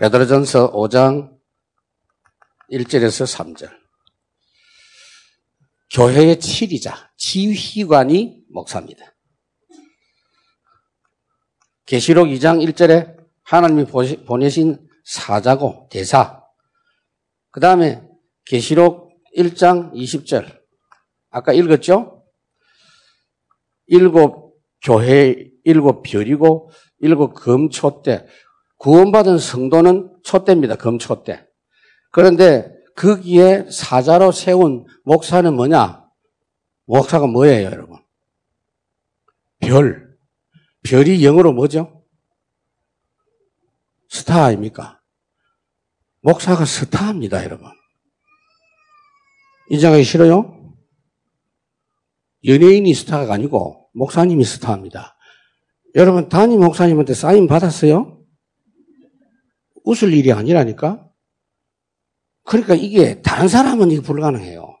베드로전서 5장 1절에서 3절. 교회의 치리자, 지휘관이 목사입니다. 계시록 2장 1절에 하나님이 보내신 사자고 대사. 그 다음에 계시록 1장 20절. 아까 읽었죠? 일곱 교회, 일곱 별이고, 일곱 금초대. 구원받은 성도는 촛대입니다. 금초대. 그런데 거기에 사자로 세운 목사는 뭐냐? 목사가 뭐예요, 여러분? 별. 별이 영어로 뭐죠? 스타 아닙니까? 목사가 스타입니다, 여러분. 인정하기 싫어요? 연예인이 스타가 아니고 목사님이 스타입니다. 여러분 담임 목사님한테 사인 받았어요? 웃을 일이 아니라니까. 그러니까 이게 다른 사람은 이게 불가능해요.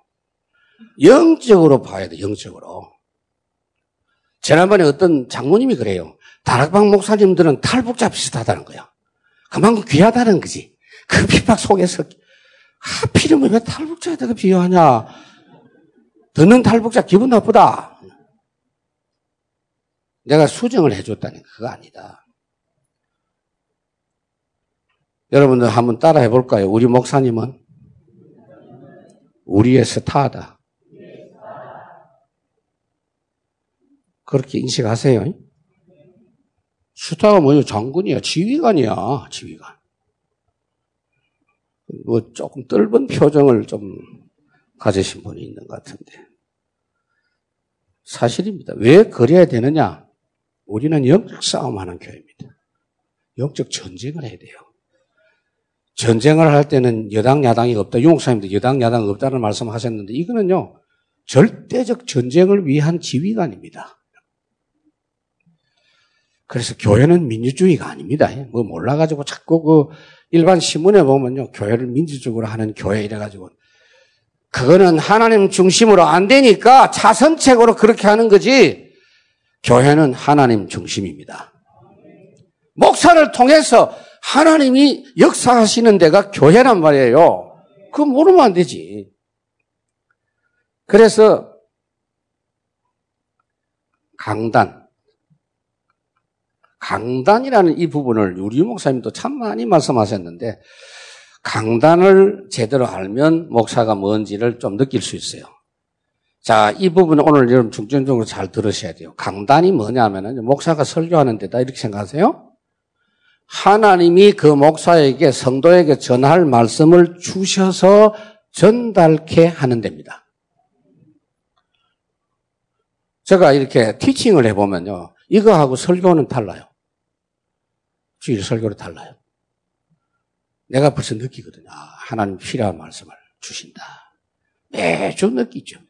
영적으로 봐야 돼, 영적으로. 지난번에 어떤 장모님이 그래요. 다락방 목사님들은 탈북자 비슷하다는 거야. 그만큼 귀하다는 거지. 그 핍박 속에서 하필이면 왜 탈북자에다가 비유하냐. 듣는 탈북자 기분 나쁘다. 내가 수정을 해줬다니 그거 아니다. 여러분들 한번 따라 해볼까요? 우리 목사님은 우리의 스타다. 그렇게 인식하세요. 스타가 뭐예요? 장군이야. 지휘관이야. 지휘관. 뭐 조금 뜰은 표정을 좀 가지신 분이 있는 것 같은데. 사실입니다. 왜 그래야 되느냐? 우리는 영적 싸움하는 교회입니다. 영적 전쟁을 해야 돼요. 전쟁을 할 때는 여당, 야당이 없다. 용사님도 여당, 야당 없다는 말씀 하셨는데 이거는요, 절대적 전쟁을 위한 지휘관입니다. 그래서 교회는 민주주의가 아닙니다. 뭐 몰라가지고 자꾸 그 일반 신문에 보면요, 교회를 민주적으로 하는 교회 이래가지고 그거는 하나님 중심으로 안 되니까 차선책으로 그렇게 하는 거지. 교회는 하나님 중심입니다. 목사를 통해서 하나님이 역사하시는 데가 교회란 말이에요. 그거 모르면 안 되지. 그래서 강단. 강단이라는 이 부분을 우리 목사님도 참 많이 말씀하셨는데 강단을 제대로 알면 목사가 뭔지를 좀 느낄 수 있어요. 자, 이 부분은 오늘 여러분 중점적으로 잘 들으셔야 돼요. 강단이 뭐냐면은 목사가 설교하는 데다 이렇게 생각하세요? 하나님이 그 목사에게 성도에게 전할 말씀을 주셔서 전달케 하는 데입니다. 제가 이렇게 티칭을 해보면요. 이거하고 설교는 달라요. 주일 설교를 달라요. 내가 벌써 느끼거든요. 아, 하나님 필요한 말씀을 주신다. 매주 느끼죠.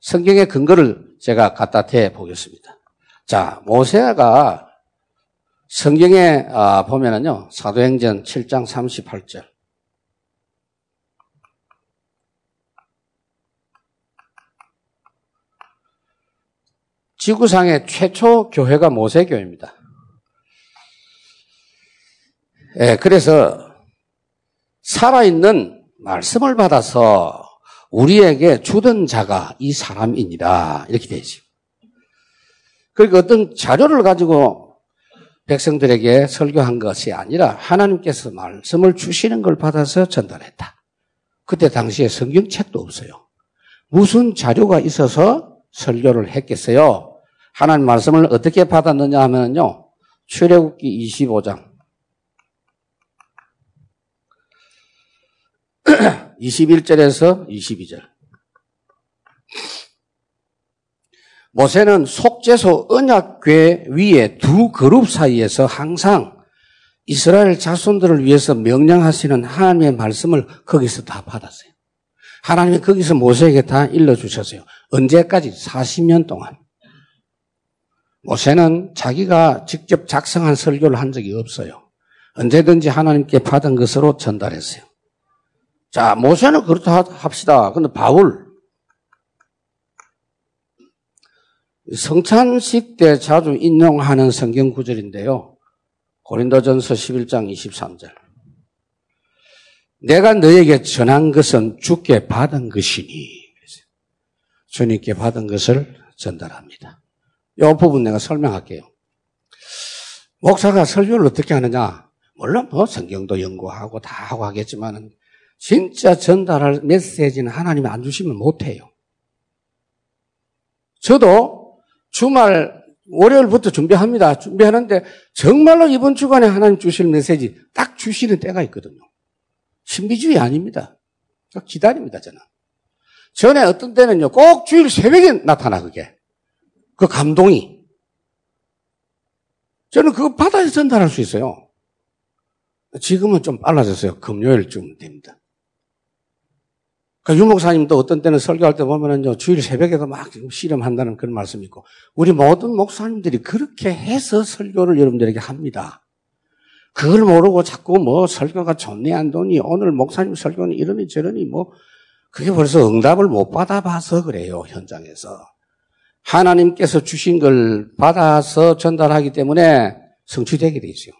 성경의 근거를 제가 갖다 대 보겠습니다. 자, 모세가 성경에 아, 보면은요, 사도행전 7장 38절. 지구상의 최초 교회가 모세교회입니다. 예, 그래서 살아있는 말씀을 받아서 우리에게 주던 자가 이 사람이니라. 이렇게 되죠. 그러니까 어떤 자료를 가지고 백성들에게 설교한 것이 아니라 하나님께서 말씀을 주시는 걸 받아서 전달했다. 그때 당시에 성경책도 없어요. 무슨 자료가 있어서 설교를 했겠어요? 하나님 말씀을 어떻게 받았느냐 하면요. 출애굽기 25장 21절에서 22절. 모세는 속죄소 언약궤 위에 두 그룹 사이에서 항상 이스라엘 자손들을 위해서 명령하시는 하나님의 말씀을 거기서 다 받았어요. 하나님이 거기서 모세에게 다 일러주셨어요. 언제까지? 40년 동안. 모세는 자기가 직접 작성한 설교를 한 적이 없어요. 언제든지 하나님께 받은 것으로 전달했어요. 자, 모세는 그렇다 합시다. 근데 바울, 성찬식 때 자주 인용하는 성경 구절인데요. 고린도전서 11장 23절. 내가 너에게 전한 것은 주께 받은 것이니. 주님께 받은 것을 전달합니다. 이 부분 내가 설명할게요. 목사가 설교를 어떻게 하느냐? 물론 뭐 성경도 연구하고 다 하고 하겠지만은 진짜 전달할 메시지는 하나님이 안 주시면 못해요. 저도 주말 월요일부터 준비합니다. 준비하는데 정말로 이번 주간에 하나님 주실 메시지 딱 주시는 때가 있거든요. 신비주의 아닙니다. 기다립니다, 저는. 전에 어떤 때는요, 꼭 주일 새벽에 나타나, 그게. 그 감동이. 저는 그거 받아서 전달할 수 있어요. 지금은 좀 빨라졌어요. 금요일쯤 됩니다. 그러니까 유 목사님도 어떤 때는 설교할 때 보면은요, 주일 새벽에도 막 실험한다는 그런 말씀이 있고, 우리 모든 목사님들이 그렇게 해서 설교를 여러분들에게 합니다. 그걸 모르고 자꾸 뭐 설교가 좋네 안 좋니, 오늘 목사님 설교는 이러니 저러니 뭐, 그게 벌써 응답을 못 받아봐서 그래요, 현장에서. 하나님께서 주신 걸 받아서 전달하기 때문에 성취되게 돼 있어요.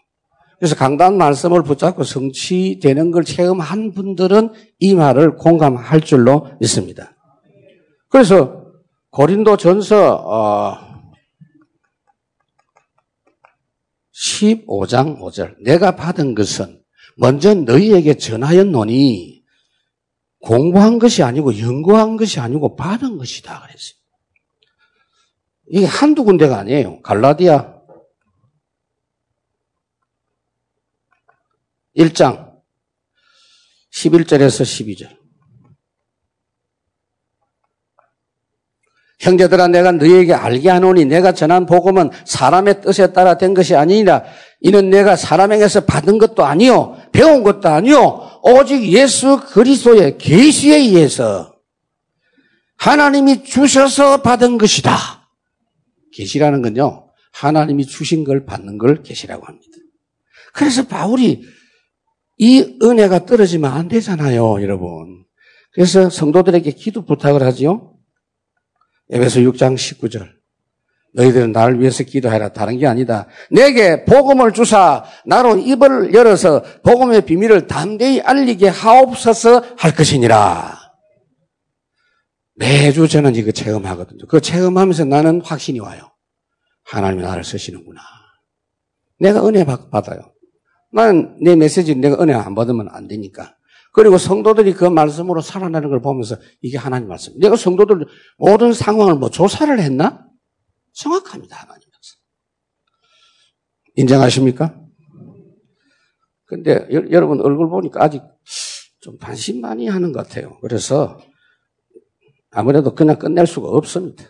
그래서 강단 말씀을 붙잡고 성취되는 걸 체험한 분들은 이 말을 공감할 줄로 믿습니다. 그래서 고린도 전서 15장 어, 5절 내가 받은 것은 먼저 너희에게 전하였노니 공부한 것이 아니고 연구한 것이 아니고 받은 것이다 그랬어요. 이게 한두 군데가 아니에요. 갈라디아 1장 11절에서 12절. 형제들아 내가 너희에게 알게 하노니 내가 전한 복음은 사람의 뜻에 따라 된 것이 아니니라 이는 내가 사람에게서 받은 것도 아니요 배운 것도 아니요 오직 예수 그리스도의 계시에 의해서 하나님이 주셔서 받은 것이다. 계시라는 건요 하나님이 주신 걸 받는 걸 계시라고 합니다. 그래서 바울이 이 은혜가 떨어지면 안 되잖아요, 여러분. 그래서 성도들에게 기도 부탁을 하지요. 에베소 6장 19절. 너희들은 나를 위해서 기도해라. 다른 게 아니다. 내게 복음을 주사 나로 입을 열어서 복음의 비밀을 담대히 알리게 하옵소서 할 것이니라. 매주 저는 이거 체험하거든요. 그 체험하면서 나는 확신이 와요. 하나님이 나를 쓰시는구나. 내가 은혜 받아요. 나는 내 메시지 내가 은혜 안 받으면 안 되니까. 그리고 성도들이 그 말씀으로 살아나는 걸 보면서 이게 하나님 말씀. 내가 성도들 모든 상황을 뭐 조사를 했나? 정확합니다, 하나님 말씀. 인정하십니까? 근데 여, 여러분 얼굴 보니까 아직 좀 반신반의 하는 것 같아요. 그래서 아무래도 그냥 끝낼 수가 없습니다.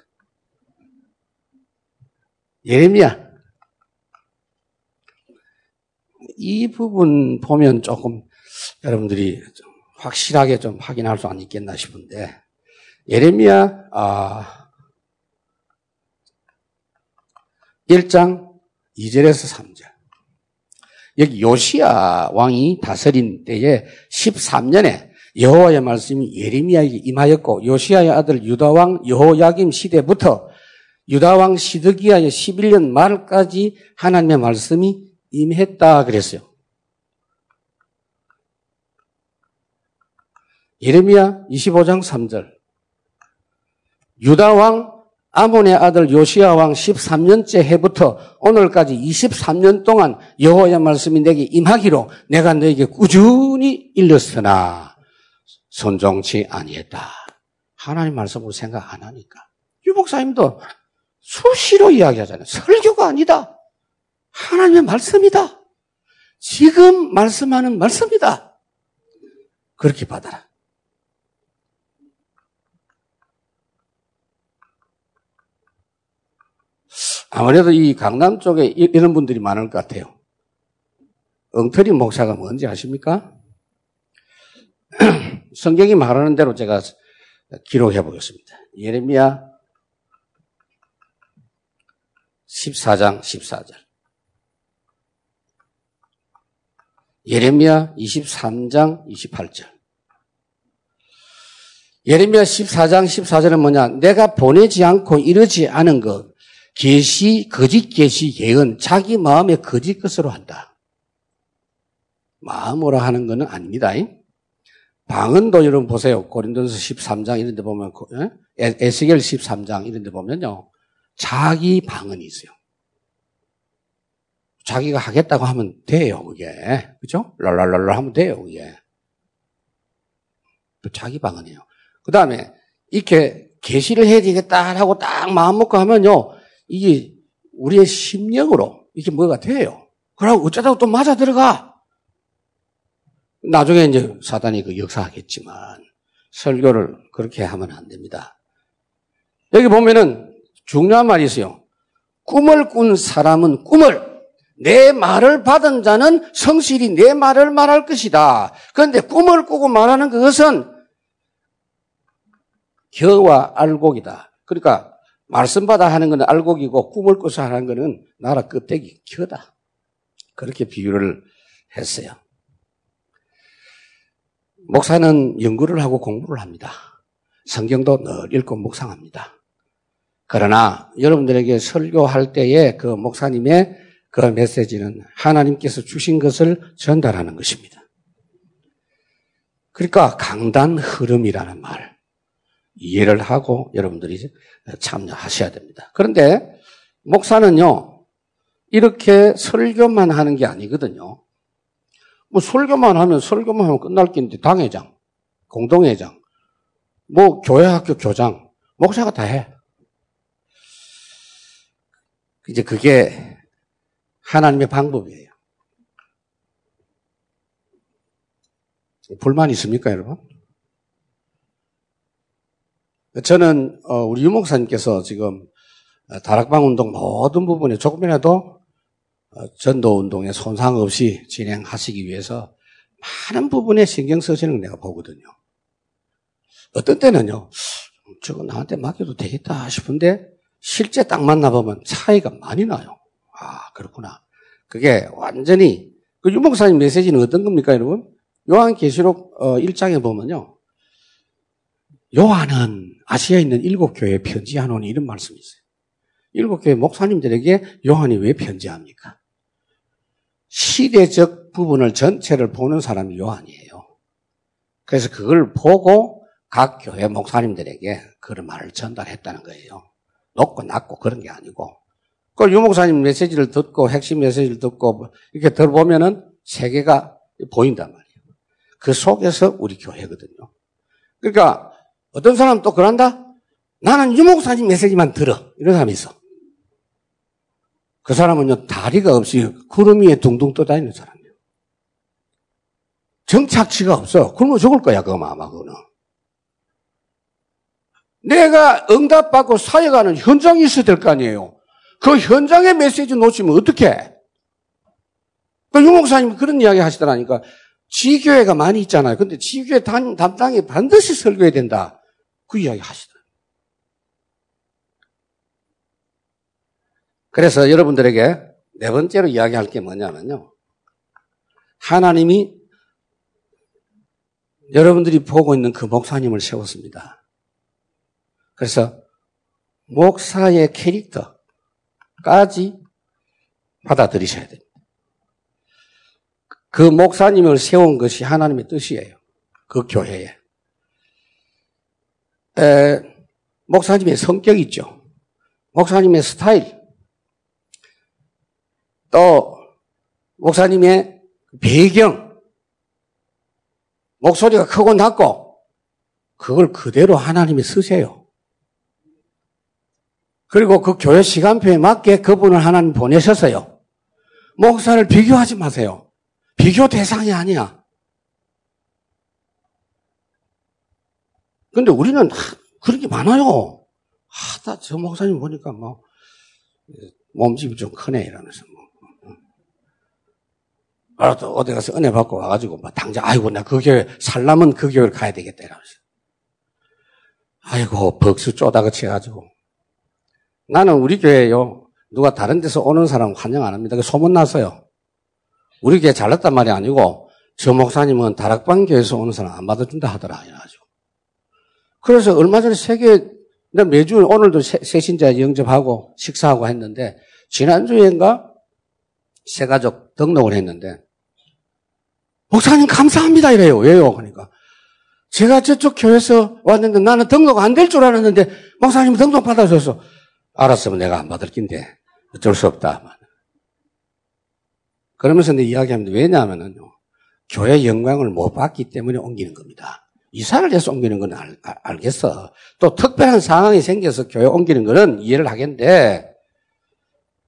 예레미야 이 부분 보면 조금 여러분들이 좀 확실하게 좀 확인할 수 있겠나 싶은데 예레미야 아, 1장 2절에서 3절. 여기 요시아 왕이 다스린 때에 13년에 여호와의 말씀이 예레미야에게 임하였고 요시아의 아들 유다 왕 여호야김 시대부터 유다 왕 시드기야의 11년 말까지 하나님의 말씀이 임했다 그랬어요. 예레미야 25장 3절. 유다 왕 아몬의 아들 요시아 왕 13년째 해부터 오늘까지 23년 동안 여호와의 말씀이 내게 임하기로 내가 너에게 꾸준히 일렀으나 손종치 아니했다. 하나님 말씀으로 생각 안 하니까. 유 목사님도 수시로 이야기하잖아요. 설교가 아니다. 하나님의 말씀이다. 지금 말씀하는 말씀이다. 그렇게 받아라. 아무래도 이 강남 쪽에 이런 분들이 많을 것 같아요. 엉터리 목사가 뭔지 아십니까? 성경이 말하는 대로 제가 기록해 보겠습니다. 예레미야 14장 14절. 예레미야 23장 28절. 예레미야 14장 14절은 뭐냐? 내가 보내지 않고 이르지 않은 것, 계시 거짓 계시 예언 자기 마음의 거짓 것으로 한다. 마음으로 하는 것은 아닙니다. 방언도 여러분 보세요. 고린도서 13장 이런 데 보면 예? 에스겔 13장 이런 데 보면요. 자기 방언이 있어요. 자기가 하겠다고 하면 돼요, 그게. 그죠? 랄랄랄라 하면 돼요, 그게. 자기 방언이에요. 그 다음에 이렇게 계시를 해야 되겠다 하고 딱 마음 먹고 하면요. 이게 우리의 심령으로 이게 뭐가 돼요. 그러고 어쩌다가 또 맞아 들어가. 나중에 이제 사단이 그 역사하겠지만 설교를 그렇게 하면 안 됩니다. 여기 보면은 중요한 말이 있어요. 꿈을 꾼 사람은 꿈을 내 말을 받은 자는 성실히 내 말을 말할 것이다. 그런데 꿈을 꾸고 말하는 그것은 겨와 알곡이다. 그러니까 말씀 받아 하는 것은 알곡이고 꿈을 꿔서 하는 것은 나라 껍데기 켜다. 그렇게 비유를 했어요. 목사는 연구를 하고 공부를 합니다. 성경도 늘 읽고 묵상합니다. 그러나 여러분들에게 설교할 때에 그 목사님의 그 메시지는 하나님께서 주신 것을 전달하는 것입니다. 그러니까 강단 흐름이라는 말 이해를 하고 여러분들이 참여하셔야 됩니다. 그런데 목사는요, 이렇게 설교만 하는 게 아니거든요. 뭐 설교만 하면 설교만 하면 끝날 게 있는데 당회장, 공동회장, 뭐 교회 학교 교장, 목사가 다 해. 이제 그게 하나님의 방법이에요. 불만 있습니까, 여러분? 저는 어, 우리 유목사님께서 지금 어, 다락방 운동 모든 부분에 조금이라도 어, 전도 운동에 손상 없이 진행하시기 위해서 많은 부분에 신경 쓰시는 걸 내가 보거든요. 어떤 때는요, 저거 나한테 맡겨도 되겠다 싶은데 실제 딱 만나보면 차이가 많이 나요. 아, 그렇구나. 그게 완전히, 그 유목사님 메시지는 어떤 겁니까, 여러분? 요한 계시록 1장에 보면요. 요한은 아시아에 있는 일곱 교회에 편지하노니 이런 말씀이 있어요. 일곱 교회 목사님들에게 요한이 왜 편지합니까? 시대적 부분을 전체를 보는 사람이 요한이에요. 그래서 그걸 보고 각 교회 목사님들에게 그런 말을 전달했다는 거예요. 높고 낮고 그런 게 아니고. 그 유목사님 메시지를 듣고 핵심 메시지를 듣고 이렇게 들어보면은 세계가 보인단 말이에요. 그 속에서 우리 교회거든요. 그러니까 어떤 사람은 또 그런다? 나는 유목사님 메시지만 들어. 이런 사람이 있어. 그 사람은요, 다리가 없이 구름 위에 둥둥 떠다니는 사람이에요. 정착지가 없어. 굶어 죽을 거야, 그거 아마, 그거는. 내가 응답받고 사역하는 현장이 있어야 될 거 아니에요. 그 현장의 메시지 놓치면 어떡해? 그 유목사님 그런 이야기 하시더라니까. 지교회가 많이 있잖아요. 근데 지교회 담당이 반드시 설교해야 된다. 그 이야기 하시더라고요. 그래서 여러분들에게 네 번째로 이야기할 게 뭐냐면요. 하나님이 여러분들이 보고 있는 그 목사님을 세웠습니다. 그래서 목사의 캐릭터 까지 받아들이셔야 됩니다. 그 목사님을 세운 것이 하나님의 뜻이에요. 그 교회에. 에, 목사님의 성격 있죠. 목사님의 스타일. 또, 목사님의 배경. 목소리가 크고 낮고, 그걸 그대로 하나님이 쓰세요. 그리고 그 교회 시간표에 맞게 그분을 하나님 보내셨어요. 목사를 비교하지 마세요. 비교 대상이 아니야. 근데 우리는 그런 게 많아요. 하다 저 목사님 보니까 뭐 몸집이 좀 크네 이러면서 뭐. 아, 또 어디 가서 은혜 받고 와가지고 뭐 당장 아이고 나 그 교회 살라면 그 교회를 가야 되겠다 이러면서. 아이고 벅수 쪼다가 치가지고 나는 우리 교회요 누가 다른 데서 오는 사람 환영 안 합니다. 그 소문 났어요. 우리 교회 잘났단 말이 아니고 저 목사님은 다락방 교회에서 오는 사람 안 받아준다 하더라 이래가지고. 그래서 얼마 전에 세계 매주 오늘도 새 신자 영접하고 식사하고 했는데 지난주엔가 새 가족 등록을 했는데 목사님 감사합니다 이래요. 왜요? 그러니까 제가 저쪽 교회에서 왔는데 나는 등록 안 될 줄 알았는데 목사님 등록 받아줘서 알았으면 내가 안 받을 낀데 어쩔 수 없다. 그러면서 내 이야기합니다. 왜냐하면요. 교회 영광을 못 받기 때문에 옮기는 겁니다. 이사를 해서 옮기는 건 알, 알 겠어 또 특별한 상황이 생겨서 교회 옮기는 거는 이해를 하겠는데,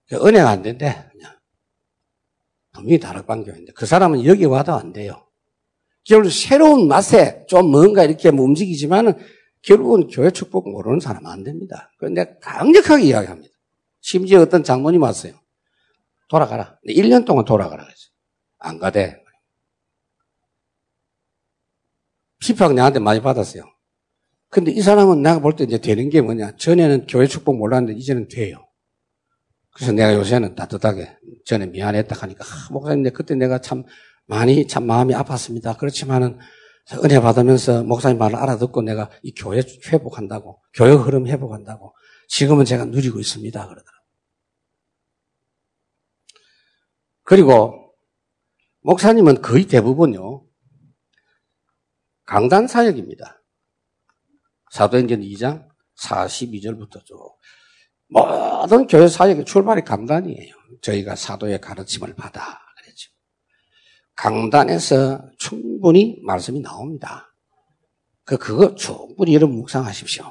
그 은혜가 안 된대. 그냥. 분명히 다락방 교회인데, 그 사람은 여기 와도 안 돼요. 결국 새로운 맛에 좀 뭔가 이렇게 움직이지만은 결국은 교회 축복 모르는 사람 안 됩니다. 그런데 강력하게 이야기합니다. 심지어 어떤 장모님 왔어요. 돌아가라. 1년 동안 돌아가라. 안 가대. 피팍 내한테 많이 받았어요. 근데 이 사람은 내가 볼 때 이제 되는 게 뭐냐. 전에는 교회 축복 몰랐는데 이제는 돼요. 그래서 내가 요새는 따뜻하게 전에 미안했다 하니까 아, 목사님 그때 내가 참 많이 참 마음이 아팠습니다. 그렇지만은 은혜 받으면서 목사님 말을 알아듣고 내가 이 교회 회복한다고 교회 흐름 회복한다고 지금은 제가 누리고 있습니다. 그러더라고요. 그리고 목사님은 거의 대부분요. 강단 사역입니다. 사도행전 2장 42절부터 쭉 모든 교회 사역의 출발이 강단이에요. 저희가 사도의 가르침을 받아. 강단에서 충분히 말씀이 나옵니다. 그 그거 충분히 여러분 묵상하십시오.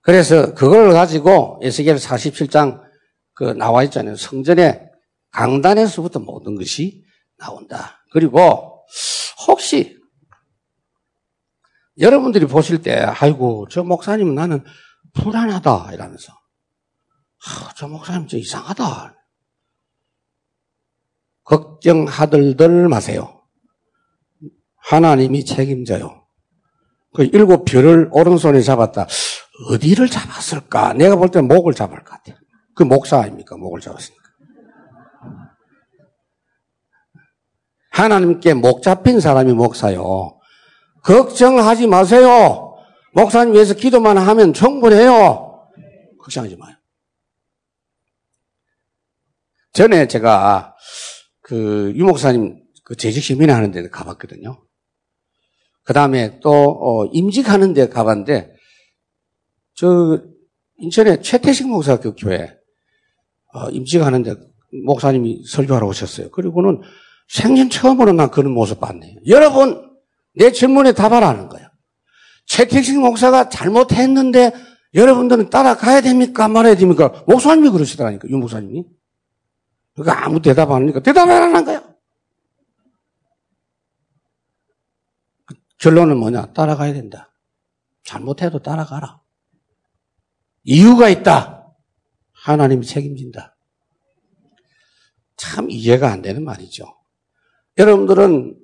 그래서 그걸 가지고 에스겔 47장 그 나와 있잖아요. 성전에 강단에서부터 모든 것이 나온다. 그리고 혹시 여러분들이 보실 때, 아이고, 저 목사님은 나는 불안하다, 이러면서. 아, 저 목사님 좀 이상하다. 걱정하들들 마세요. 하나님이 책임져요. 그 일곱 별을 오른손에 잡았다. 어디를 잡았을까? 내가 볼 때 목을 잡을 것 같아요. 그 목사 아닙니까? 목을 잡았으니까. 하나님께 목 잡힌 사람이 목사요. 걱정하지 마세요. 목사님 위해서 기도만 하면 충분해요. 걱정하지 마요. 전에 제가 그 유목사님 그 재직 시민 하는 데 가봤거든요. 그 다음에 또 어, 임직하는 데 가봤는데 저 인천에 최태식 목사 그 교회 어, 임직하는 데 목사님이 설교하러 오셨어요. 그리고는 생전 처음으로 난 그런 모습 봤네요. 여러분, 내 질문에 답하라는 거야. 최택식 목사가 잘못했는데 여러분들은 따라가야 됩니까? 말아야 됩니까? 목사님이 그러시더라니까, 유 목사님이. 그러니까 아무 대답 안 하니까 대답 안 하는 거야. 그 결론은 뭐냐? 따라가야 된다. 잘못해도 따라가라. 이유가 있다. 하나님이 책임진다. 참 이해가 안 되는 말이죠. 여러분들은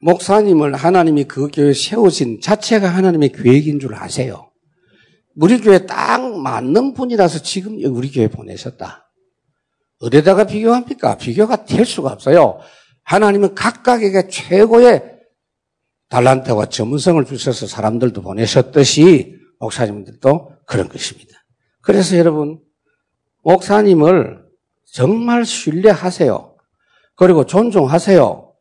목사님을 하나님이 그 교회 에 세우신 자체가 하나님의 계획인 줄 아세요. 우리 교회 딱 맞는 분이라서 지금 우리 교회 보내셨다. 어디다가 비교합니까? 비교가 될 수가 없어요. 하나님은 각각에게 최고의 달란트와 전문성을 주셔서 사람들도 보내셨듯이 목사님들도 그런 것입니다. 그래서 여러분, 목사님을 정말 신뢰하세요. 그리고 존중하세요.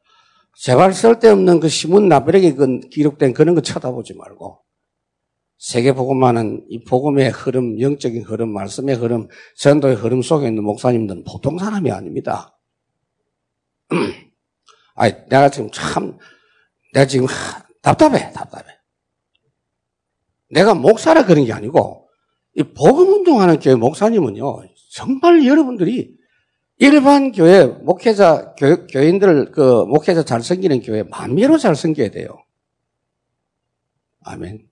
제발 쓸데없는 그 신문 나베력에 기록된 그런 거 쳐다보지 말고 세계 복음만은 이 복음의 흐름, 영적인 흐름, 말씀의 흐름, 전도의 흐름 속에 있는 목사님들은 보통 사람이 아닙니다. 아이, 내가 지금 참, 내가 지금 답답해, 답답해. 내가 목사라 그런 게 아니고, 이 복음 운동하는 교회 목사님은요, 정말 여러분들이 일반 교회 목회자 교, 교인들 그 목회자 잘 섬기는 교회 만미로 잘 섬겨야 돼요. 아멘. 아,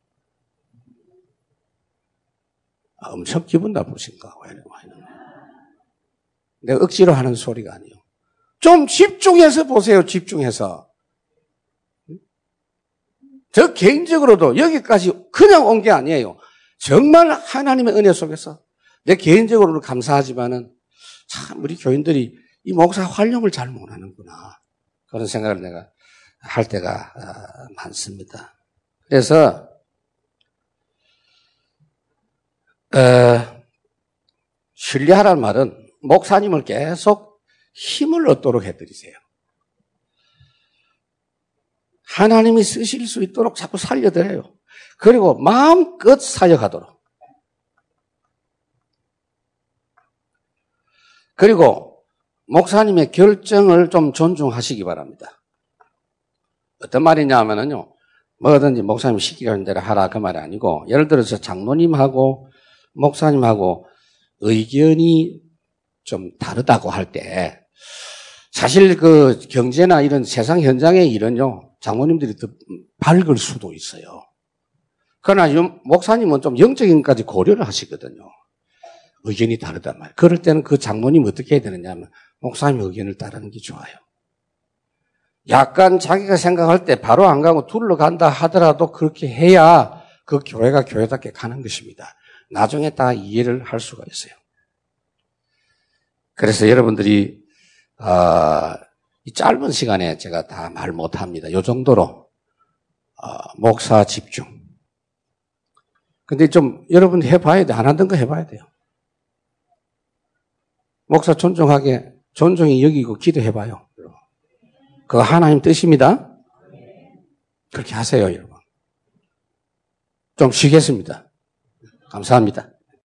엄청 기분 나쁘신가? 내가 억지로 하는 소리가 아니에요. 좀 집중해서 보세요, 집중해서. 저 개인적으로도 여기까지 그냥 온 게 아니에요. 정말 하나님의 은혜 속에서 내 개인적으로는 감사하지만은 참 우리 교인들이 이 목사 활용을 잘 못하는구나 그런 생각을 내가 할 때가 어, 많습니다. 그래서 어, 신뢰하라는 말은 목사님을 계속 힘을 얻도록 해드리세요. 하나님이 쓰실 수 있도록 자꾸 살려드려요. 그리고 마음껏 사역하도록. 그리고 목사님의 결정을 좀 존중하시기 바랍니다. 어떤 말이냐 하면은요, 뭐든지 목사님 시키라는 대로 하라 그 말이 아니고, 예를 들어서 장로님하고 목사님하고 의견이 좀 다르다고 할 때, 사실 그 경제나 이런 세상 현장의 일은요, 장모님들이 더 밝을 수도 있어요. 그러나 목사님은 좀 영적인 까지 고려를 하시거든요. 의견이 다르단 말이에요. 그럴 때는 그 장모님 어떻게 해야 되느냐 하면 목사님 의견을 따르는 게 좋아요. 약간 자기가 생각할 때 바로 안 가고 둘러 간다 하더라도 그렇게 해야 그 교회가 교회답게 가는 것입니다. 나중에 다 이해를 할 수가 있어요. 그래서 여러분들이 어, 이 짧은 시간에 제가 다 말 못합니다. 이 정도로 어, 목사 집중. 근데 좀 여러분 해봐야 돼. 안 하던 거 해봐야 돼요. 목사 존중하게 존중이 여기고 기도해봐요. 그거 하나님 뜻입니다. 그렇게 하세요, 여러분. 좀 쉬겠습니다. 감사합니다.